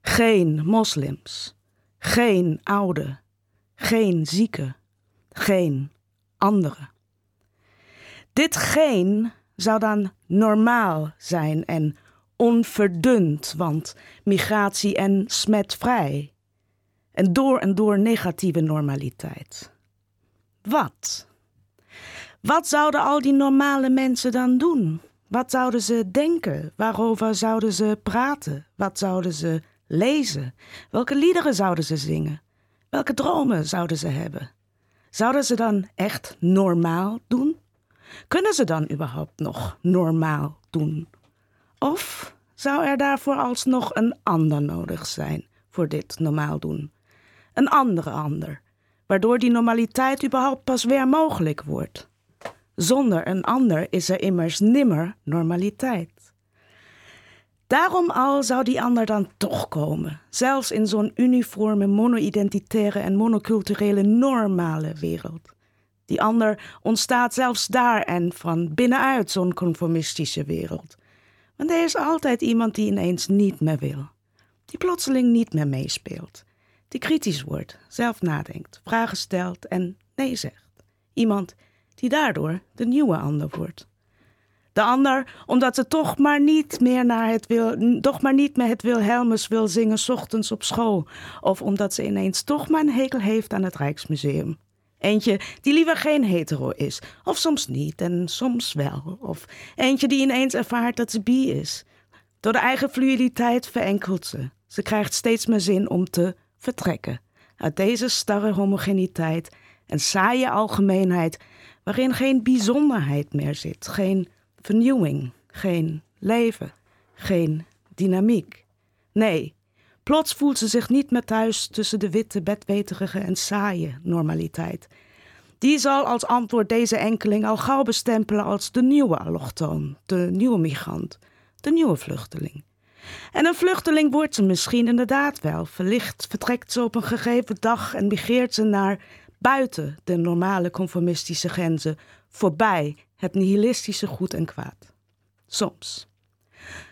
Geen moslims. Geen oude. Geen zieken. Geen andere. Dit geen zou dan normaal zijn en onverdund, want migratie en smetvrij. En door en door negatieve normaliteit. Wat? Wat zouden al die normale mensen dan doen? Wat zouden ze denken? Waarover zouden ze praten? Wat zouden ze lezen? Welke liederen zouden ze zingen? Welke dromen zouden ze hebben? Zouden ze dan echt normaal doen? Kunnen ze dan überhaupt nog normaal doen? Of zou er daarvoor alsnog een ander nodig zijn voor dit normaal doen? Een andere ander, waardoor die normaliteit überhaupt pas weer mogelijk wordt. Zonder een ander is er immers nimmer normaliteit. Daarom al zou die ander dan toch komen, zelfs in zo'n uniforme, mono-identitaire en monoculturele normale wereld. Die ander ontstaat zelfs daar en van binnenuit zo'n conformistische wereld. Want er is altijd iemand die ineens niet meer wil, die plotseling niet meer meespeelt, die kritisch wordt, zelf nadenkt, vragen stelt en nee zegt. Iemand die daardoor de nieuwe ander wordt. De ander, omdat ze toch maar niet meer naar het wil, toch maar niet meer het Wilhelmus wil zingen ochtends op school. Of omdat ze ineens toch maar een hekel heeft aan het Rijksmuseum. Eentje die liever geen hetero is, of soms niet en soms wel. Of eentje die ineens ervaart dat ze bi is. Door de eigen fluiditeit verenkelt ze. Ze krijgt steeds meer zin om te vertrekken uit deze starre homogeniteit en saaie algemeenheid, waarin geen bijzonderheid meer zit, geen vernieuwing, geen leven, geen dynamiek. Nee, plots voelt ze zich niet meer thuis tussen de witte, bedweterige en saaie normaliteit. Die zal als antwoord deze enkeling al gauw bestempelen als de nieuwe allochtoon, de nieuwe migrant, de nieuwe vluchteling. En een vluchteling wordt ze misschien inderdaad wel. Verlicht vertrekt ze op een gegeven dag en migreert ze naar buiten de normale conformistische grenzen, voorbij het nihilistische goed en kwaad. Soms.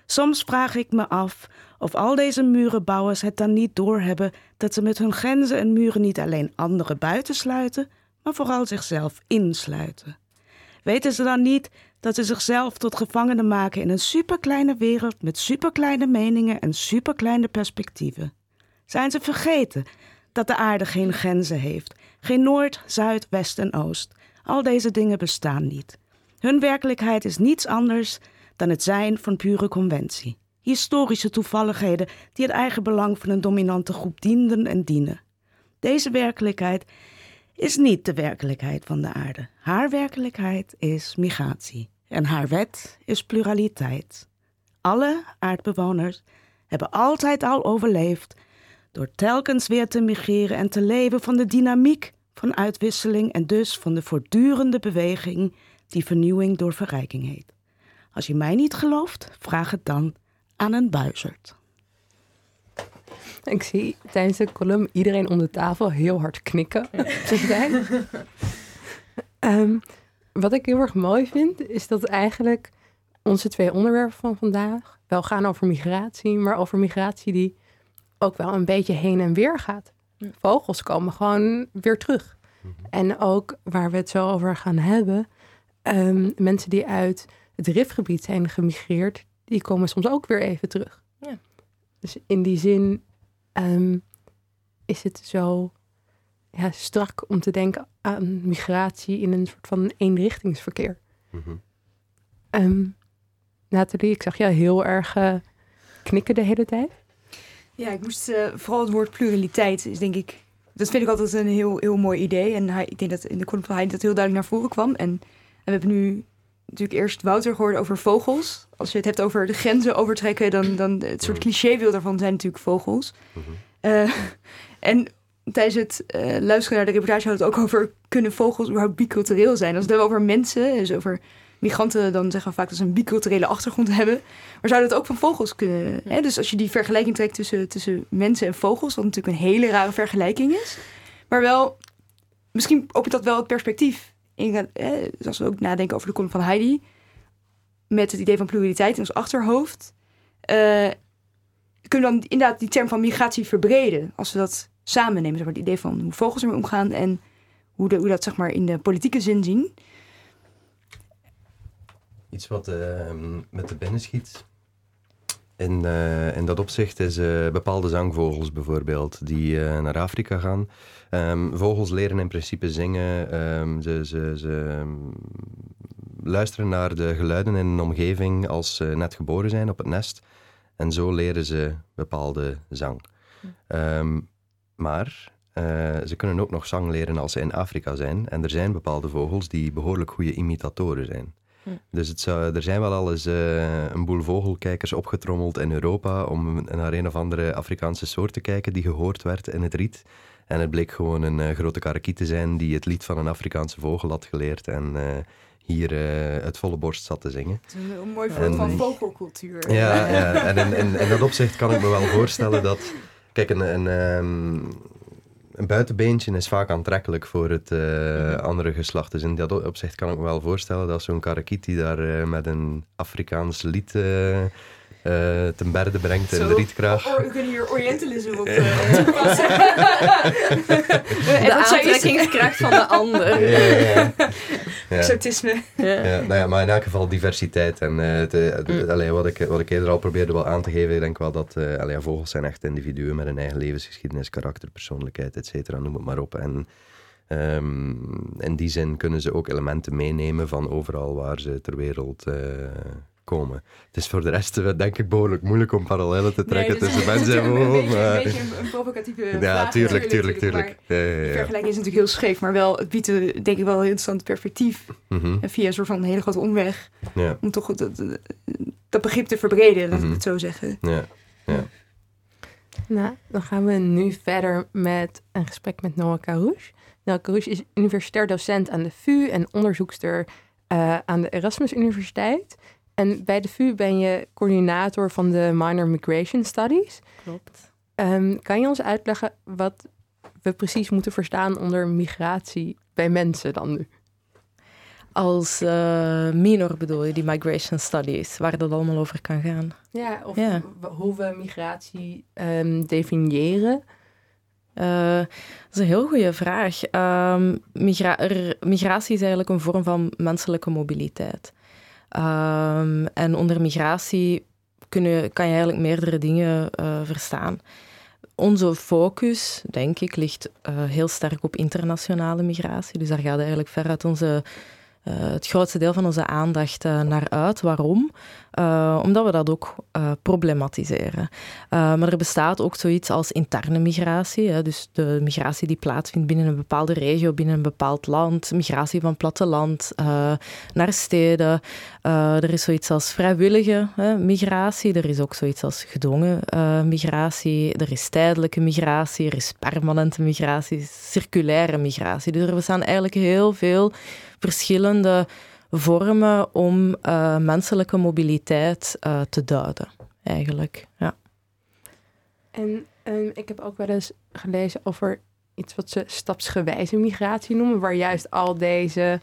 Soms vraag ik me af of al deze murenbouwers het dan niet doorhebben dat ze met hun grenzen en muren niet alleen anderen buitensluiten, maar vooral zichzelf insluiten. Weten ze dan niet dat ze zichzelf tot gevangenen maken in een superkleine wereld met superkleine meningen en superkleine perspectieven? Zijn ze vergeten dat de aarde geen grenzen heeft, geen Noord, Zuid, West en Oost? Al deze dingen bestaan niet. Hun werkelijkheid is niets anders dan het zijn van pure conventie. Historische toevalligheden die het eigen belang van een dominante groep dienden en dienen. Deze werkelijkheid is niet de werkelijkheid van de aarde. Haar werkelijkheid is migratie en haar wet is pluraliteit. Alle aardbewoners hebben altijd al overleefd door telkens weer te migreren en te leven van de dynamiek van uitwisseling en dus van de voortdurende beweging die vernieuwing door verrijking heet. Als je mij niet gelooft, vraag het dan aan een buizerd. Ik zie tijdens de column iedereen om de tafel heel hard knikken. um, wat ik heel erg mooi vind, is dat eigenlijk onze twee onderwerpen van vandaag wel gaan over migratie, maar over migratie die ook wel een beetje heen en weer gaat. Vogels komen gewoon weer terug. Mhm. En ook waar we het zo over gaan hebben, um, mensen die uit het rifgebied zijn gemigreerd, die komen soms ook weer even terug. Ja. Dus in die zin um, is het zo ja, strak om te denken aan migratie in een soort van eenrichtingsverkeer. Mm -hmm. Nathalie, ik zag jou heel erg uh, knikken de hele tijd. Ja, ik moest uh, vooral het woord pluraliteit is denk ik. Dat vind ik altijd een heel, heel mooi idee. En hij, ik denk dat in de column van hij dat heel duidelijk naar voren kwam. En, en we hebben nu natuurlijk eerst Wouter gehoord over vogels. Als je het hebt over de grenzen overtrekken, dan, dan het soort mhm. clichébeeld daarvan zijn natuurlijk vogels. uh, en tijdens het uh, luisteren naar de reportage had het ook over... kunnen vogels überhaupt bicultureel zijn? Als het hebben over mensen, dus over migranten... dan zeggen we vaak dat ze een biculturele achtergrond hebben. Maar zou dat ook van vogels kunnen? Hè? Dus als je die vergelijking trekt tussen, tussen mensen en vogels... wat natuurlijk een hele rare vergelijking is... maar wel, misschien opent dat wel het perspectief... In, hè, dus als we ook nadenken over de column van Heidi... met het idee van pluraliteit in ons achterhoofd... Uh, kunnen we dan inderdaad die term van migratie verbreden... als we dat samen nemen. Zeg maar, het idee van hoe vogels ermee omgaan en hoe, hoe dat zeg maar, in de politieke zin zien. Iets wat uh, met de binnen schiet. In, uh, in dat opzicht is uh, bepaalde zangvogels bijvoorbeeld, die naar Afrika gaan. Um, vogels leren in principe zingen. Um, ze, ze, ze um, luisteren naar de geluiden in een omgeving als ze net geboren zijn op het nest. En zo leren ze bepaalde zang. Maar ze kunnen ook nog zang leren als ze in Afrika zijn. En er zijn bepaalde vogels die behoorlijk goede imitatoren zijn. Hm. Dus het zou, er zijn wel al eens uh, een boel vogelkijkers opgetrommeld in Europa om naar een of andere Afrikaanse soort te kijken die gehoord werd in het riet. En het bleek gewoon een uh, grote karakiet te zijn die het lied van een Afrikaanse vogel had geleerd en hier het volle borst zat te zingen. Het is een, mooi voorbeeld van vogelcultuur. Ja, ja. en in, in, in, dat opzicht kan ik me wel voorstellen dat Kijk, een, een, ehm, een buitenbeentje is vaak aantrekkelijk voor het uh, andere geslacht. Dus in dat opzicht kan ik me wel voorstellen dat zo'n karakiet die daar uh, met een Afrikaans lied uh, ten berde brengt in de rietkraag. we kunnen hier Orientalisme op toepassen. de aantrekkingskracht van de ander. ja, ja. Exotisme. Ja. nou ja, maar in elk geval diversiteit. En uh, allee, wat, ik, wat ik eerder al probeerde wel aan te geven, ik denk wel dat uh, allee, vogels zijn echt individuen met een eigen levensgeschiedenis, karakter, persoonlijkheid, et cetera, noem het maar op. En um, in die zin kunnen ze ook elementen meenemen van overal waar ze ter wereld uh, komen. Het is voor de rest, eh, denk ik, behoorlijk moeilijk om parallellen te trekken nee, tussen mensen en vogels. Een, beetje, een, beetje een, provocatieve ja, vraag. Tuurlijk, tuurlijk, tuurlijk. Ja, ja, ja. De vergelijking is natuurlijk heel scheef, maar wel, het biedt denk ik wel een interessant perspectief. Mm -hmm. En via een soort van hele grote omweg. Om toch dat, dat begrip te verbreden, laat mm -hmm. ik mhm. het zo zeggen. Ja, ja. Nou, dan gaan we nu verder met een gesprek met Noah Karouche. Noah Karouche is universitair docent aan de VU en onderzoekster uh, aan de Erasmus Universiteit. En bij de VU ben je coördinator van de Minor Migration Studies. Klopt. Um, kan je ons uitleggen wat we precies moeten verstaan onder migratie bij mensen dan nu? Als uh, minor bedoel je, die migration studies, waar dat allemaal over kan gaan? Ja, of ja. hoe we migratie um, definiëren. Uh, dat is een heel goede vraag. Um, migra migratie is eigenlijk een vorm van menselijke mobiliteit. Um, en onder migratie kun je, kan je eigenlijk meerdere dingen uh, verstaan. Onze focus, denk ik, ligt uh, heel sterk op internationale migratie. Dus daar gaat eigenlijk ver uit onze uh, het grootste deel van onze aandacht uh, naar uit. Waarom? Uh, omdat we dat ook problematiseren. maar er bestaat ook zoiets als interne migratie. Hè, dus de migratie die plaatsvindt binnen een bepaalde regio, binnen een bepaald land. Migratie van platteland naar steden. er is zoiets als vrijwillige hè, migratie. Er is ook zoiets als gedwongen migratie. Er is tijdelijke migratie. Er is permanente migratie. Circulaire migratie. Dus er bestaan eigenlijk heel veel verschillende vormen om uh, menselijke mobiliteit uh, te duiden, eigenlijk. Ja. En um, ik heb ook wel eens gelezen over iets wat ze stapsgewijze migratie noemen, waar juist al deze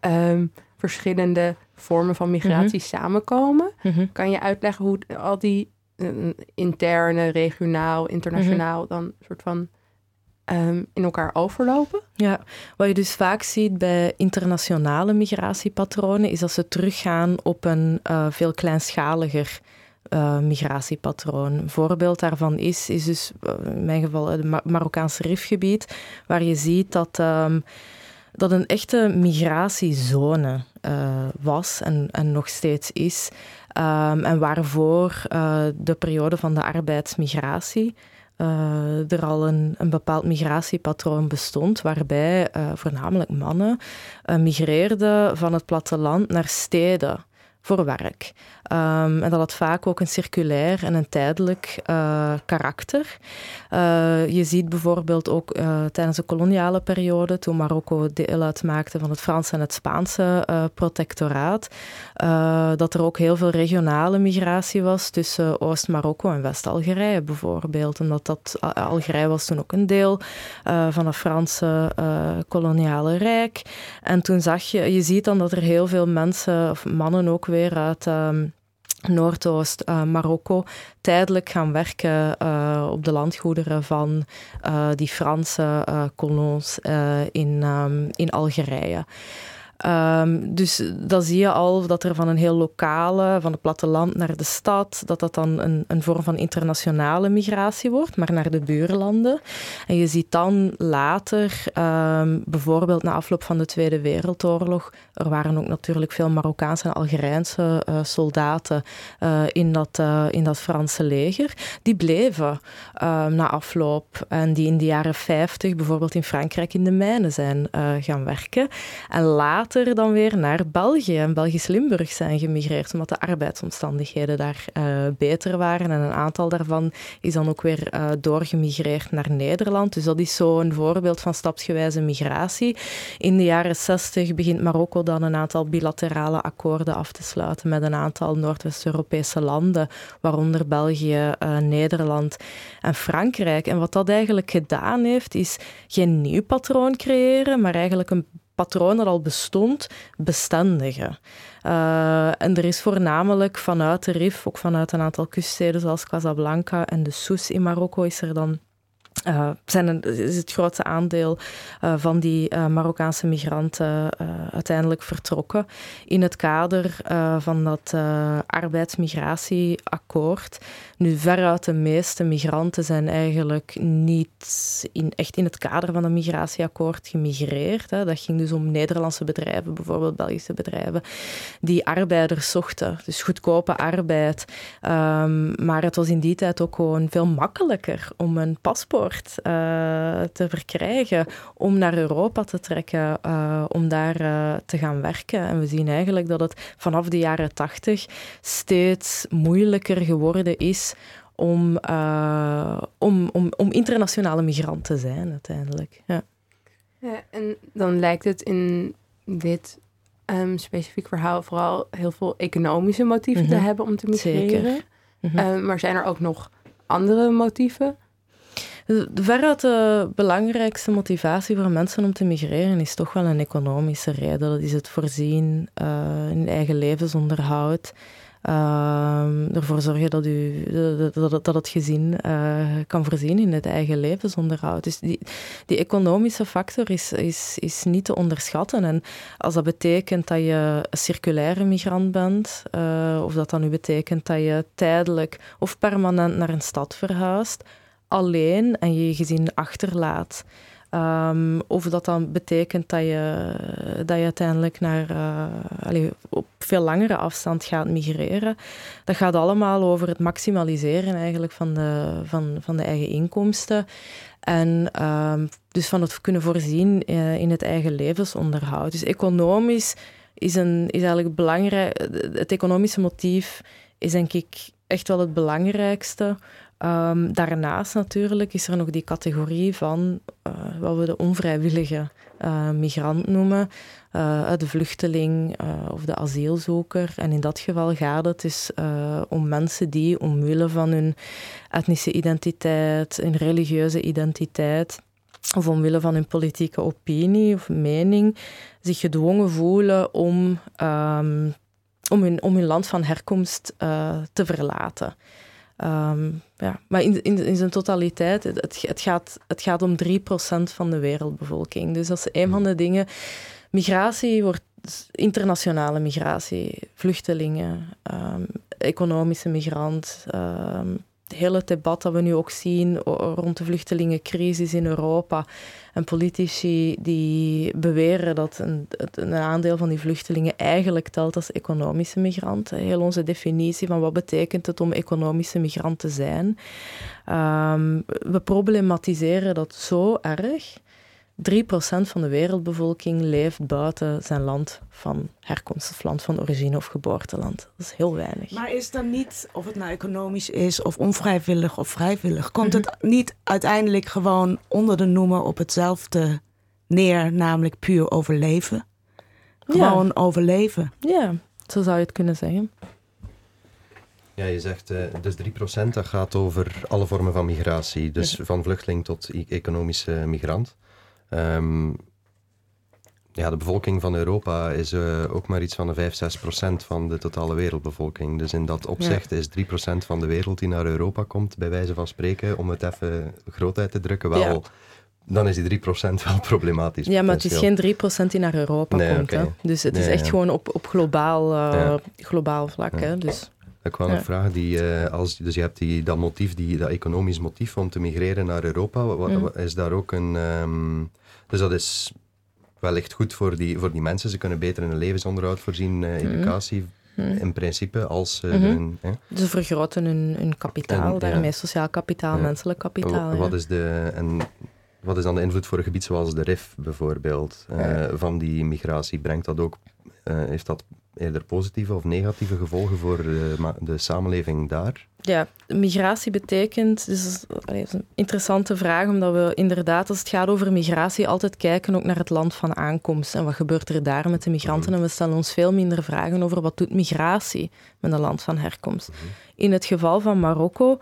um, verschillende vormen van migratie mm -hmm. samenkomen. Mm -hmm. Kan je uitleggen hoe al die uh, interne, regionaal, internationaal mm -hmm. dan soort van um, in elkaar overlopen? Ja, wat je dus vaak ziet bij internationale migratiepatronen is dat ze teruggaan op een uh, veel kleinschaliger uh, migratiepatroon. Een voorbeeld daarvan is, is dus in mijn geval het Mar Marokkaanse Rifgebied, waar je ziet dat, um, dat een echte migratiezone was en, en nog steeds is. Um, en waarvoor de periode van de arbeidsmigratie uh, er al een, een bepaald migratiepatroon bestond, waarbij uh, voornamelijk mannen uh, migreerden van het platteland naar steden voor werk. Um, en dat had vaak ook een circulair en een tijdelijk uh, karakter. Uh, je ziet bijvoorbeeld ook uh, tijdens de koloniale periode, toen Marokko deel uitmaakte van het Franse en het Spaanse protectoraat, dat er ook heel veel regionale migratie was tussen Oost-Marokko en West-Algerije bijvoorbeeld. Omdat dat Algerije was toen ook een deel van het Franse koloniale rijk. En toen zag je, je ziet dan dat er heel veel mensen, of mannen ook weer uit. Um, Noordoost, uh, Marokko, tijdelijk gaan werken uh, op de landgoederen van uh, die Franse kolons in, um, in Algerije. Um, dus dan zie je al dat er van een heel lokale, van het platteland naar de stad, dat dat dan een, een vorm van internationale migratie wordt, maar naar de buurlanden. En je ziet dan later, um, bijvoorbeeld na afloop van de Tweede Wereldoorlog, er waren ook natuurlijk veel Marokkaanse en Algerijnse uh, soldaten uh, in, dat, uh, in dat Franse leger. Die bleven na afloop en die in de jaren 50 bijvoorbeeld in Frankrijk in de mijnen zijn gaan werken. En later later dan weer naar België en Belgisch Limburg zijn gemigreerd, omdat de arbeidsomstandigheden daar uh, beter waren. En een aantal daarvan is dan ook weer uh, doorgemigreerd naar Nederland. Dus dat is zo een voorbeeld van stapsgewijze migratie. In de jaren 60 begint Marokko dan een aantal bilaterale akkoorden af te sluiten met een aantal Noordwest-Europese landen, waaronder België, uh, Nederland en Frankrijk. En wat dat eigenlijk gedaan heeft, is geen nieuw patroon creëren, maar eigenlijk een patroon dat al bestond, bestendigen. Uh, en er is voornamelijk vanuit de RIF, ook vanuit een aantal kuststeden zoals Casablanca en de Sousse in Marokko, is er dan uh, zijn is het grootste aandeel uh, van die uh, Marokkaanse migranten uiteindelijk vertrokken in het kader van dat arbeidsmigratieakkoord. Nu, veruit de meeste migranten zijn eigenlijk niet in, echt in het kader van een migratieakkoord gemigreerd. Hè. Dat ging dus om Nederlandse bedrijven, bijvoorbeeld Belgische bedrijven, die arbeiders zochten, dus goedkope arbeid. Um, maar het was in die tijd ook gewoon veel makkelijker om een paspoort uh, te verkrijgen om naar Europa te trekken, uh, om daar uh, te gaan werken. En we zien eigenlijk dat het vanaf de jaren tachtig steeds moeilijker geworden is om, om, om, om internationale migrant te zijn uiteindelijk. Ja. ja en dan lijkt het in dit um, specifiek verhaal vooral heel veel economische motieven mm -hmm. te hebben om te migreren. Zeker. Mm -hmm. um, maar zijn er ook nog andere motieven? Veruit de belangrijkste motivatie voor mensen om te migreren is toch wel een economische reden. Dat is het voorzien uh, in eigen levensonderhoud. Uh, ervoor zorgen dat, u, dat, dat het gezin uh, kan voorzien in het eigen levensonderhoud. Dus die, die economische factor is, is, is niet te onderschatten. En als dat betekent dat je een circulaire migrant bent, uh, of dat dan nu betekent dat je tijdelijk of permanent naar een stad verhuist, alleen en je gezin achterlaat. Um, of dat dan betekent dat je, dat je uiteindelijk naar, uh, op veel langere afstand gaat migreren. Dat gaat allemaal over het maximaliseren eigenlijk van de, van, van de eigen inkomsten. En um, dus van het kunnen voorzien uh, in het eigen levensonderhoud. Dus economisch is, een, is eigenlijk belangrijk. Het economische motief is denk ik echt wel het belangrijkste. Um, daarnaast natuurlijk is er nog die categorie van uh, wat we de onvrijwillige uh, migrant noemen, uh, de vluchteling of de asielzoeker. En in dat geval gaat het dus om mensen die omwille van hun etnische identiteit, hun religieuze identiteit of omwille van hun politieke opinie of mening zich gedwongen voelen om, um, om, hun, om hun land van herkomst te verlaten. Um, ja. Maar in, in, in zijn totaliteit, het, het, gaat, het gaat om 3% van de wereldbevolking. Dus dat is een van de dingen. Migratie wordt internationale migratie, vluchtelingen, um, economische migrant, um, het hele debat dat we nu ook zien rond de vluchtelingencrisis in Europa. En politici die beweren dat een, een, aandeel van die vluchtelingen eigenlijk telt als economische migrant. Heel onze definitie van wat betekent het om economische migrant te zijn. Um, we problematiseren dat zo erg 3% van de wereldbevolking leeft buiten zijn land van herkomst, of land van origine of geboorteland. Dat is heel weinig. Maar is dan niet, of het nou economisch is of onvrijwillig of vrijwillig, komt het mhm. niet uiteindelijk gewoon onder de noemer op hetzelfde neer, namelijk puur overleven? Gewoon overleven. Ja, zo zou je het kunnen zeggen. Ja, je zegt uh, dus 3% dat gaat over alle vormen van migratie. Dus van vluchteling tot e-, economische migrant. Um, ja, de bevolking van Europa is uh, ook maar iets van de 5, 6 procent van de totale wereldbevolking. Dus in dat opzicht ja. is 3 procent van de wereld die naar Europa komt, bij wijze van spreken, om het even groot uit te drukken, wel... Ja. Dan is die 3% wel problematisch. Ja, maar het is geen 3% die naar Europa nee, komt. Okay. Hè? Dus het nee, is echt ja. gewoon op, op globaal, uh, globaal vlak. Hè? Dus. Ik wou nog vragen, die, uh, als, dus je hebt die, dat motief, die, dat economisch motief om te migreren naar Europa. Wat, mm. Is daar ook een... Um, dus dat is wellicht goed voor die, voor die mensen. Ze kunnen beter in hun levensonderhoud voorzien, uh, educatie, mm. in principe, als uh, hun, Ze vergroten hun, hun kapitaal, en, daarmee ja. sociaal kapitaal, ja. menselijk kapitaal. Wat, is de, en wat is dan de invloed voor een gebied zoals de RIF bijvoorbeeld, uh, van die migratie? Brengt dat ook, heeft dat eerder positieve of negatieve gevolgen voor de, de samenleving daar? Ja, migratie betekent, dus dat is een interessante vraag, omdat we inderdaad, als het gaat over migratie, altijd kijken ook naar het land van aankomst en wat gebeurt er daar met de migranten. Mhm. En we stellen ons veel minder vragen over wat doet migratie met een land van herkomst. Mhm. In het geval van Marokko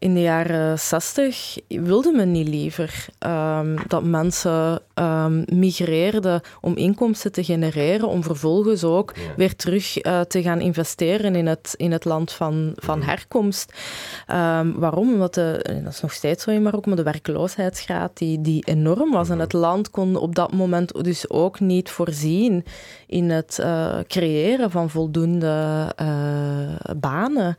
in de jaren 60 wilde men niet liever um, dat mensen um, migreerden om inkomsten te genereren, om vervolgens ook weer terug uh, te gaan investeren in het, in het land van, van mhm. herkomst. Um, waarom? Omdat de, dat is nog steeds zo in Marokko, maar de werkloosheidsgraad die, die enorm was. En mhm. het land kon op dat moment dus ook niet voorzien in het uh, creëren van voldoende uh, banen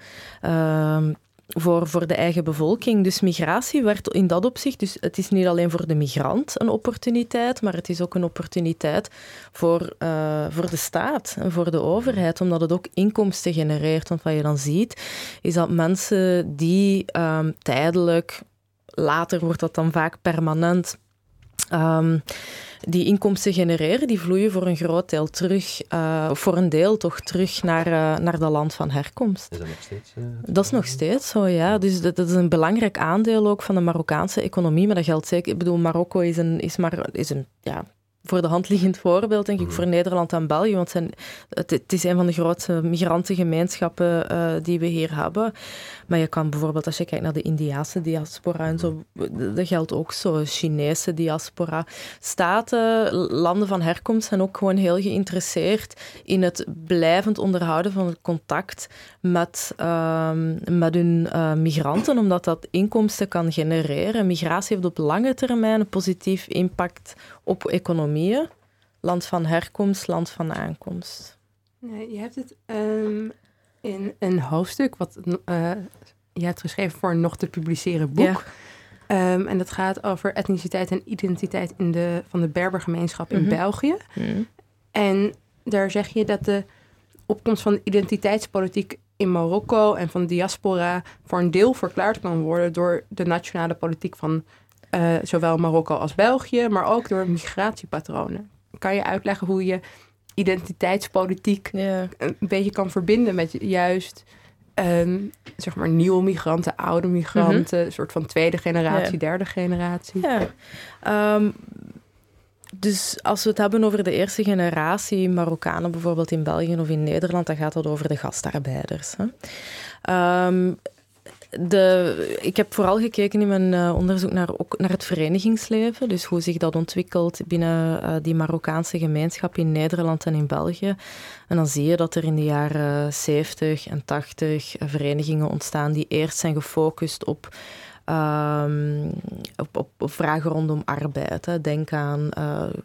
voor, voor de eigen bevolking. Dus migratie werd in dat opzicht, dus het is niet alleen voor de migrant een opportuniteit, maar het is ook een opportuniteit voor, uh, voor de staat en voor de overheid, omdat het ook inkomsten genereert. Want wat je dan ziet, is dat mensen die um, tijdelijk, later wordt dat dan vaak permanent, um, die inkomsten genereren, die vloeien voor een groot deel terug, uh, voor een deel toch terug naar, uh, naar dat land van herkomst. Is dat nog steeds? Uh, dat is nog steeds zo, ja. Dus dat, dat, is een belangrijk aandeel ook van de Marokkaanse economie, maar dat geldt zeker. Ik bedoel, Marokko is een, is maar, is een ja, voor de hand liggend voorbeeld, denk ik, mhm. voor Nederland en België. Want zijn, het, is een van de grootste migrantengemeenschappen uh, die we hier hebben. Maar je kan bijvoorbeeld, als je kijkt naar de Indiaanse diaspora en zo, dat geldt ook zo, Chinese diaspora. Staten, landen van herkomst zijn ook gewoon heel geïnteresseerd in het blijvend onderhouden van het contact met, uh, met hun uh, migranten, omdat dat inkomsten kan genereren. Migratie heeft op lange termijn een positief impact op economieën. Land van herkomst, land van aankomst. Nee, je hebt het um, in een hoofdstuk wat uh, je hebt geschreven voor een nog te publiceren boek. Um, en dat gaat over etniciteit en identiteit in de, van de Berbergemeenschap in mm -hmm. België. Mm. En daar zeg je dat de opkomst van de identiteitspolitiek in Marokko en van de diaspora voor een deel verklaard kan worden door de nationale politiek van uh, zowel Marokko als België, maar ook door migratiepatronen. Kan je uitleggen hoe je identiteitspolitiek yeah. een beetje kan verbinden met juist ehm, zeg maar nieuwe migranten, oude migranten, een soort van tweede generatie, derde generatie. Ja. Ehm, dus als we het hebben over de eerste generatie Marokkanen, bijvoorbeeld in België of in Nederland, dan gaat het over de gastarbeiders. Hè. Ehm, de, ik heb vooral gekeken in mijn eh, onderzoek naar, ook naar het verenigingsleven. Dus hoe zich dat ontwikkelt binnen eh, die Marokkaanse gemeenschap in Nederland en in België. En dan zie je dat er in de jaren 70 en 80 eh, verenigingen ontstaan die eerst zijn gefocust op ehm, op, vragen rondom arbeid. Hè. Denk aan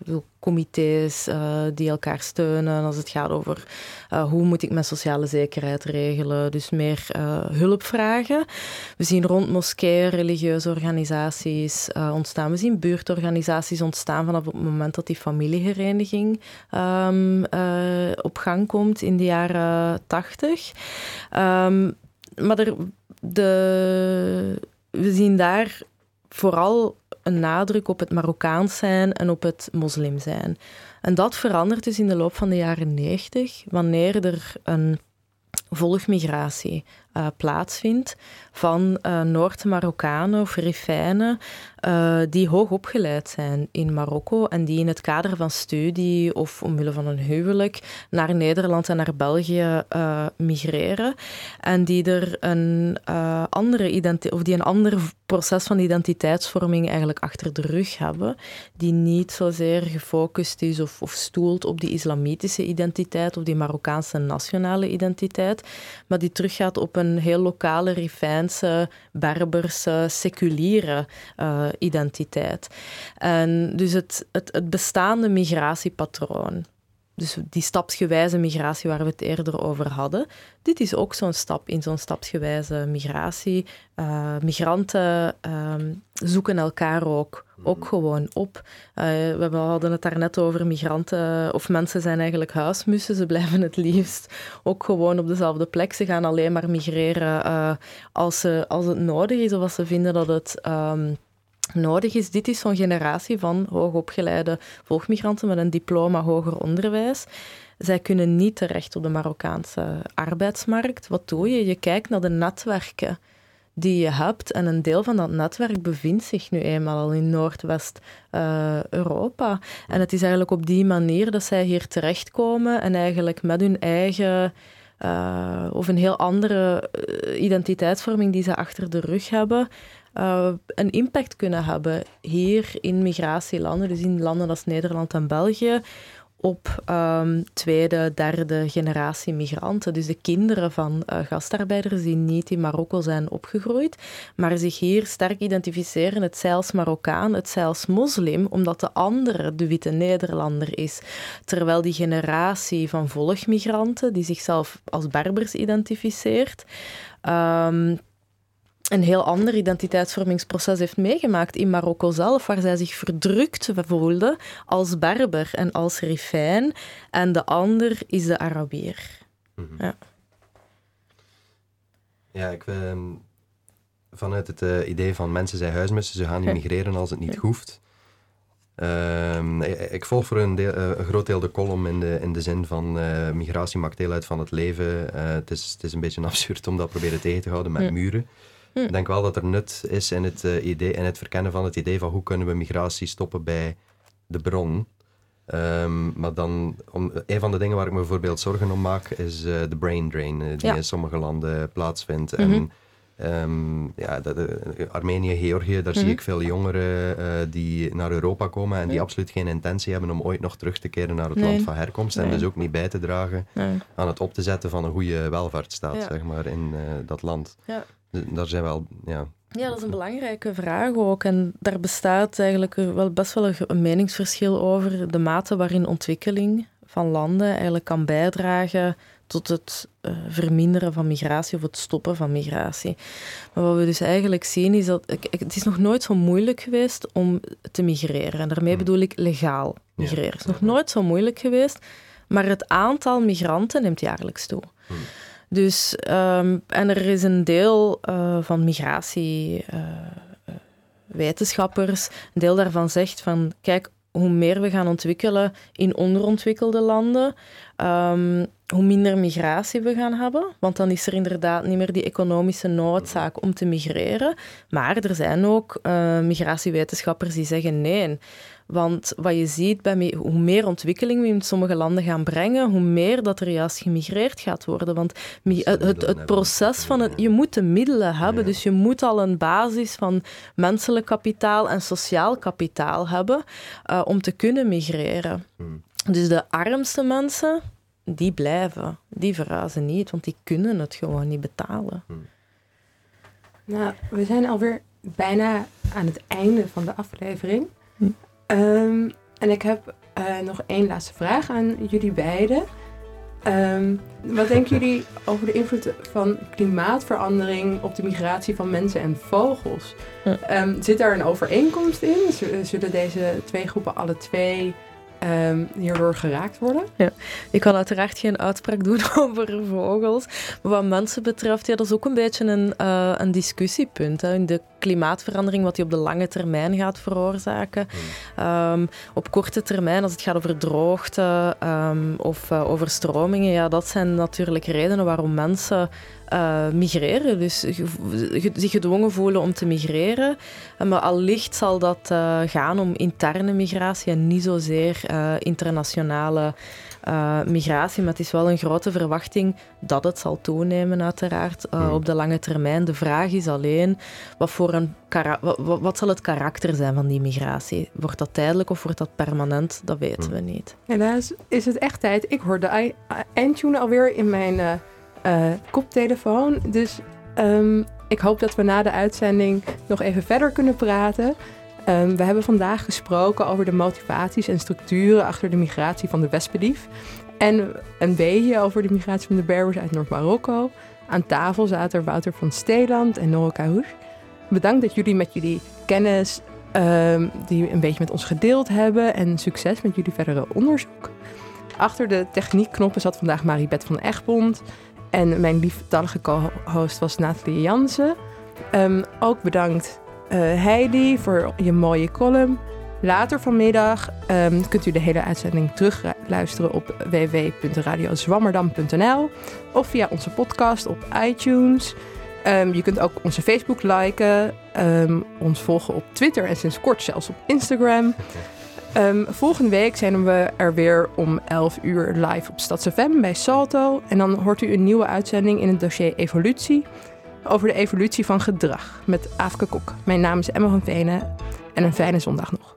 zo comité's eh, die elkaar steunen als het gaat over eh, hoe moet ik mijn sociale zekerheid regelen. Dus meer hulpvragen. We zien rond moskeeën religieuze organisaties ontstaan. We zien buurtorganisaties ontstaan vanaf het moment dat die familiehereniging ehm, eh, op gang komt in de jaren tachtig. Ehm, maar de, we zien daar vooral een nadruk op het Marokkaans zijn en op het moslim zijn. En dat verandert dus in de loop van de jaren 90, wanneer er een volgmigratie eh, plaatsvindt van eh, Noord-Marokkanen of Rifijnen eh, die hoog opgeleid zijn in Marokko en die in het kader van studie of omwille van een huwelijk naar Nederland en naar België eh, migreren en die er een andere identi- of die een ander proces van identiteitsvorming eigenlijk achter de rug hebben, die niet zozeer gefocust is of, of stoelt op die islamitische identiteit of die Marokkaanse nationale identiteit, maar die teruggaat op een heel lokale, Rifijnse, Berberse, seculiere eh, identiteit. En dus het, het, het bestaande migratiepatroon, dus die stapsgewijze migratie waar we het eerder over hadden, dit is ook zo'n stap in zo'n stapsgewijze migratie. Uh, migranten ehm, zoeken elkaar ook, ook gewoon op. Uh, we hadden het daarnet over migranten, of mensen zijn eigenlijk huismussen. Ze blijven het liefst ook gewoon op dezelfde plek. Ze gaan alleen maar migreren uh, als, ze, als het nodig is of als ze vinden dat het... Um, nodig is. Dit is zo'n generatie van hoogopgeleide volgmigranten met een diploma hoger onderwijs. Zij kunnen niet terecht op de Marokkaanse arbeidsmarkt. Wat doe je? Je kijkt naar de netwerken die je hebt. En een deel van dat netwerk bevindt zich nu eenmaal al in Noordwest-Europa. Uh, en het is eigenlijk op die manier dat zij hier terechtkomen en eigenlijk met hun eigen... Uh, of een heel andere uh, identiteitsvorming die ze achter de rug hebben, een impact kunnen hebben hier in migratielanden, dus in landen als Nederland en België, op um, tweede, derde generatie migranten. Dus de kinderen van uh, gastarbeiders die niet in Marokko zijn opgegroeid, maar zich hier sterk identificeren, het als Marokkaan, het als moslim, omdat de andere de witte Nederlander is. Terwijl die generatie van volgmigranten, die zichzelf als Berbers identificeert, um, een heel ander identiteitsvormingsproces heeft meegemaakt in Marokko zelf, waar zij zich verdrukt voelde als Berber en als Rifijn. En de ander is de Arabier. Mm -hmm. ja. ja, ik uh, vanuit het uh, idee van mensen zijn huismussen, ze gaan niet migreren als het niet hoeft. Uh, ik, ik, volg voor een, deel, uh, een, groot deel de column in de, in de zin van uh, migratie maakt deel uit van het leven. Uh, het, is, het is een beetje absurd om dat proberen tegen te houden met Ja. muren. Ik denk wel dat er nut is in het, uh, idee, in het verkennen van het idee van hoe kunnen we migratie stoppen bij de bron. Um, maar dan, om, een van de dingen waar ik me bijvoorbeeld zorgen om maak, is uh, de brain drain, uh, die Ja. in sommige landen plaatsvindt. Mhm. En um, ja, dat, uh, Armenië, Georgië, daar zie Mhm. ik veel jongeren uh, die naar Europa komen en die absoluut geen intentie hebben om ooit nog terug te keren naar het Nee. land van herkomst. En dus ook niet bij te dragen aan het op te zetten van een goede welvaartsstaat, Ja. zeg maar, in uh, dat land. Ja. Dus Daar zijn wel, ja, Ja, dat is een belangrijke vraag ook. En daar bestaat eigenlijk wel best wel een meningsverschil over de mate waarin ontwikkeling van landen eigenlijk kan bijdragen tot het uh, verminderen van migratie of het stoppen van migratie. Maar wat we dus eigenlijk zien is dat het is nog nooit zo moeilijk geweest om te migreren. En daarmee Hmm. bedoel ik legaal migreren. Ja. Het is nog nooit zo moeilijk geweest, maar het aantal migranten neemt jaarlijks toe. Hmm. Dus, um, en er is een deel uh, van migratie. Uh, wetenschappers, een deel daarvan zegt van, kijk, hoe meer we gaan ontwikkelen in onderontwikkelde landen, ehm, hoe minder migratie we gaan hebben. Want dan is er inderdaad niet meer die economische noodzaak om te migreren. Maar er zijn ook uh, migratiewetenschappers die zeggen nee. Want wat je ziet, bij hoe meer ontwikkeling we in sommige landen gaan brengen, hoe meer dat er juist gemigreerd gaat worden. Want het, het, proces van het... Je moet de middelen hebben, dus je moet al een basis van menselijk kapitaal en sociaal kapitaal hebben uh, om te kunnen migreren. Hmm. Dus de armste mensen, die blijven. Die verhuizen niet, want die kunnen het gewoon niet betalen. Hmm. Nou, we zijn alweer bijna aan het einde van de aflevering. Hm. Um, en ik heb uh, nog één laatste vraag aan jullie beiden. Um, wat denken jullie over de invloed van klimaatverandering op de migratie van mensen en vogels? Um, zit daar een overeenkomst in? Zullen deze twee groepen alle twee um, hierdoor geraakt worden. Ja. Ik kan uiteraard geen uitspraak doen over vogels. Maar wat mensen betreft, ja, dat is ook een beetje een, uh, een discussiepunt. Hè. In de klimaatverandering, wat die op de lange termijn gaat veroorzaken. Um, op korte termijn, als het gaat over droogte um, of uh, overstromingen, ja, dat zijn natuurlijk redenen waarom mensen uh, migreren. Dus zich gedwongen voelen om te migreren. Uh, maar allicht zal dat uh, gaan om interne migratie en niet zozeer internationale migratie. Maar het is wel een grote verwachting dat het zal toenemen, uiteraard, hmm. op de lange termijn. De vraag is alleen, wat, voor een wat, wat, zal het karakter zijn van die migratie? Wordt dat tijdelijk of wordt dat permanent? Dat weten hmm. we niet. Helaas is het echt tijd. Ik hoor de eindtune alweer in mijn uh, koptelefoon. Dus um, ik hoop dat we na de uitzending nog even verder kunnen praten. Um, we hebben vandaag gesproken over de motivaties en structuren achter de migratie van de wespedief. En een beetje over de migratie van de Berbers uit Noord-Marokko. Aan tafel zaten Wouter van Steeland en Nora Kahoes. Bedankt dat jullie met jullie kennis um, die een beetje met ons gedeeld hebben. En succes met jullie verdere onderzoek. Achter de techniekknoppen zat vandaag Maribeth van Egmond. En mijn lieftallige co-host was Nathalie Jansen. Um, ook bedankt uh, Heidi voor je mooie column. Later vanmiddag um, kunt u de hele uitzending terugluisteren op www.radiozwammerdam.nl of via onze podcast op iTunes. Um, je kunt ook onze Facebook liken, ons volgen op Twitter en sinds kort zelfs op Instagram. Um, volgende week zijn we er weer om 11 uur live op StadsFM bij Salto. En dan hoort u een nieuwe uitzending in het dossier Evolutie. Over de evolutie van gedrag met Aafke Kok. Mijn naam is Emma van Venen en een fijne zondag nog.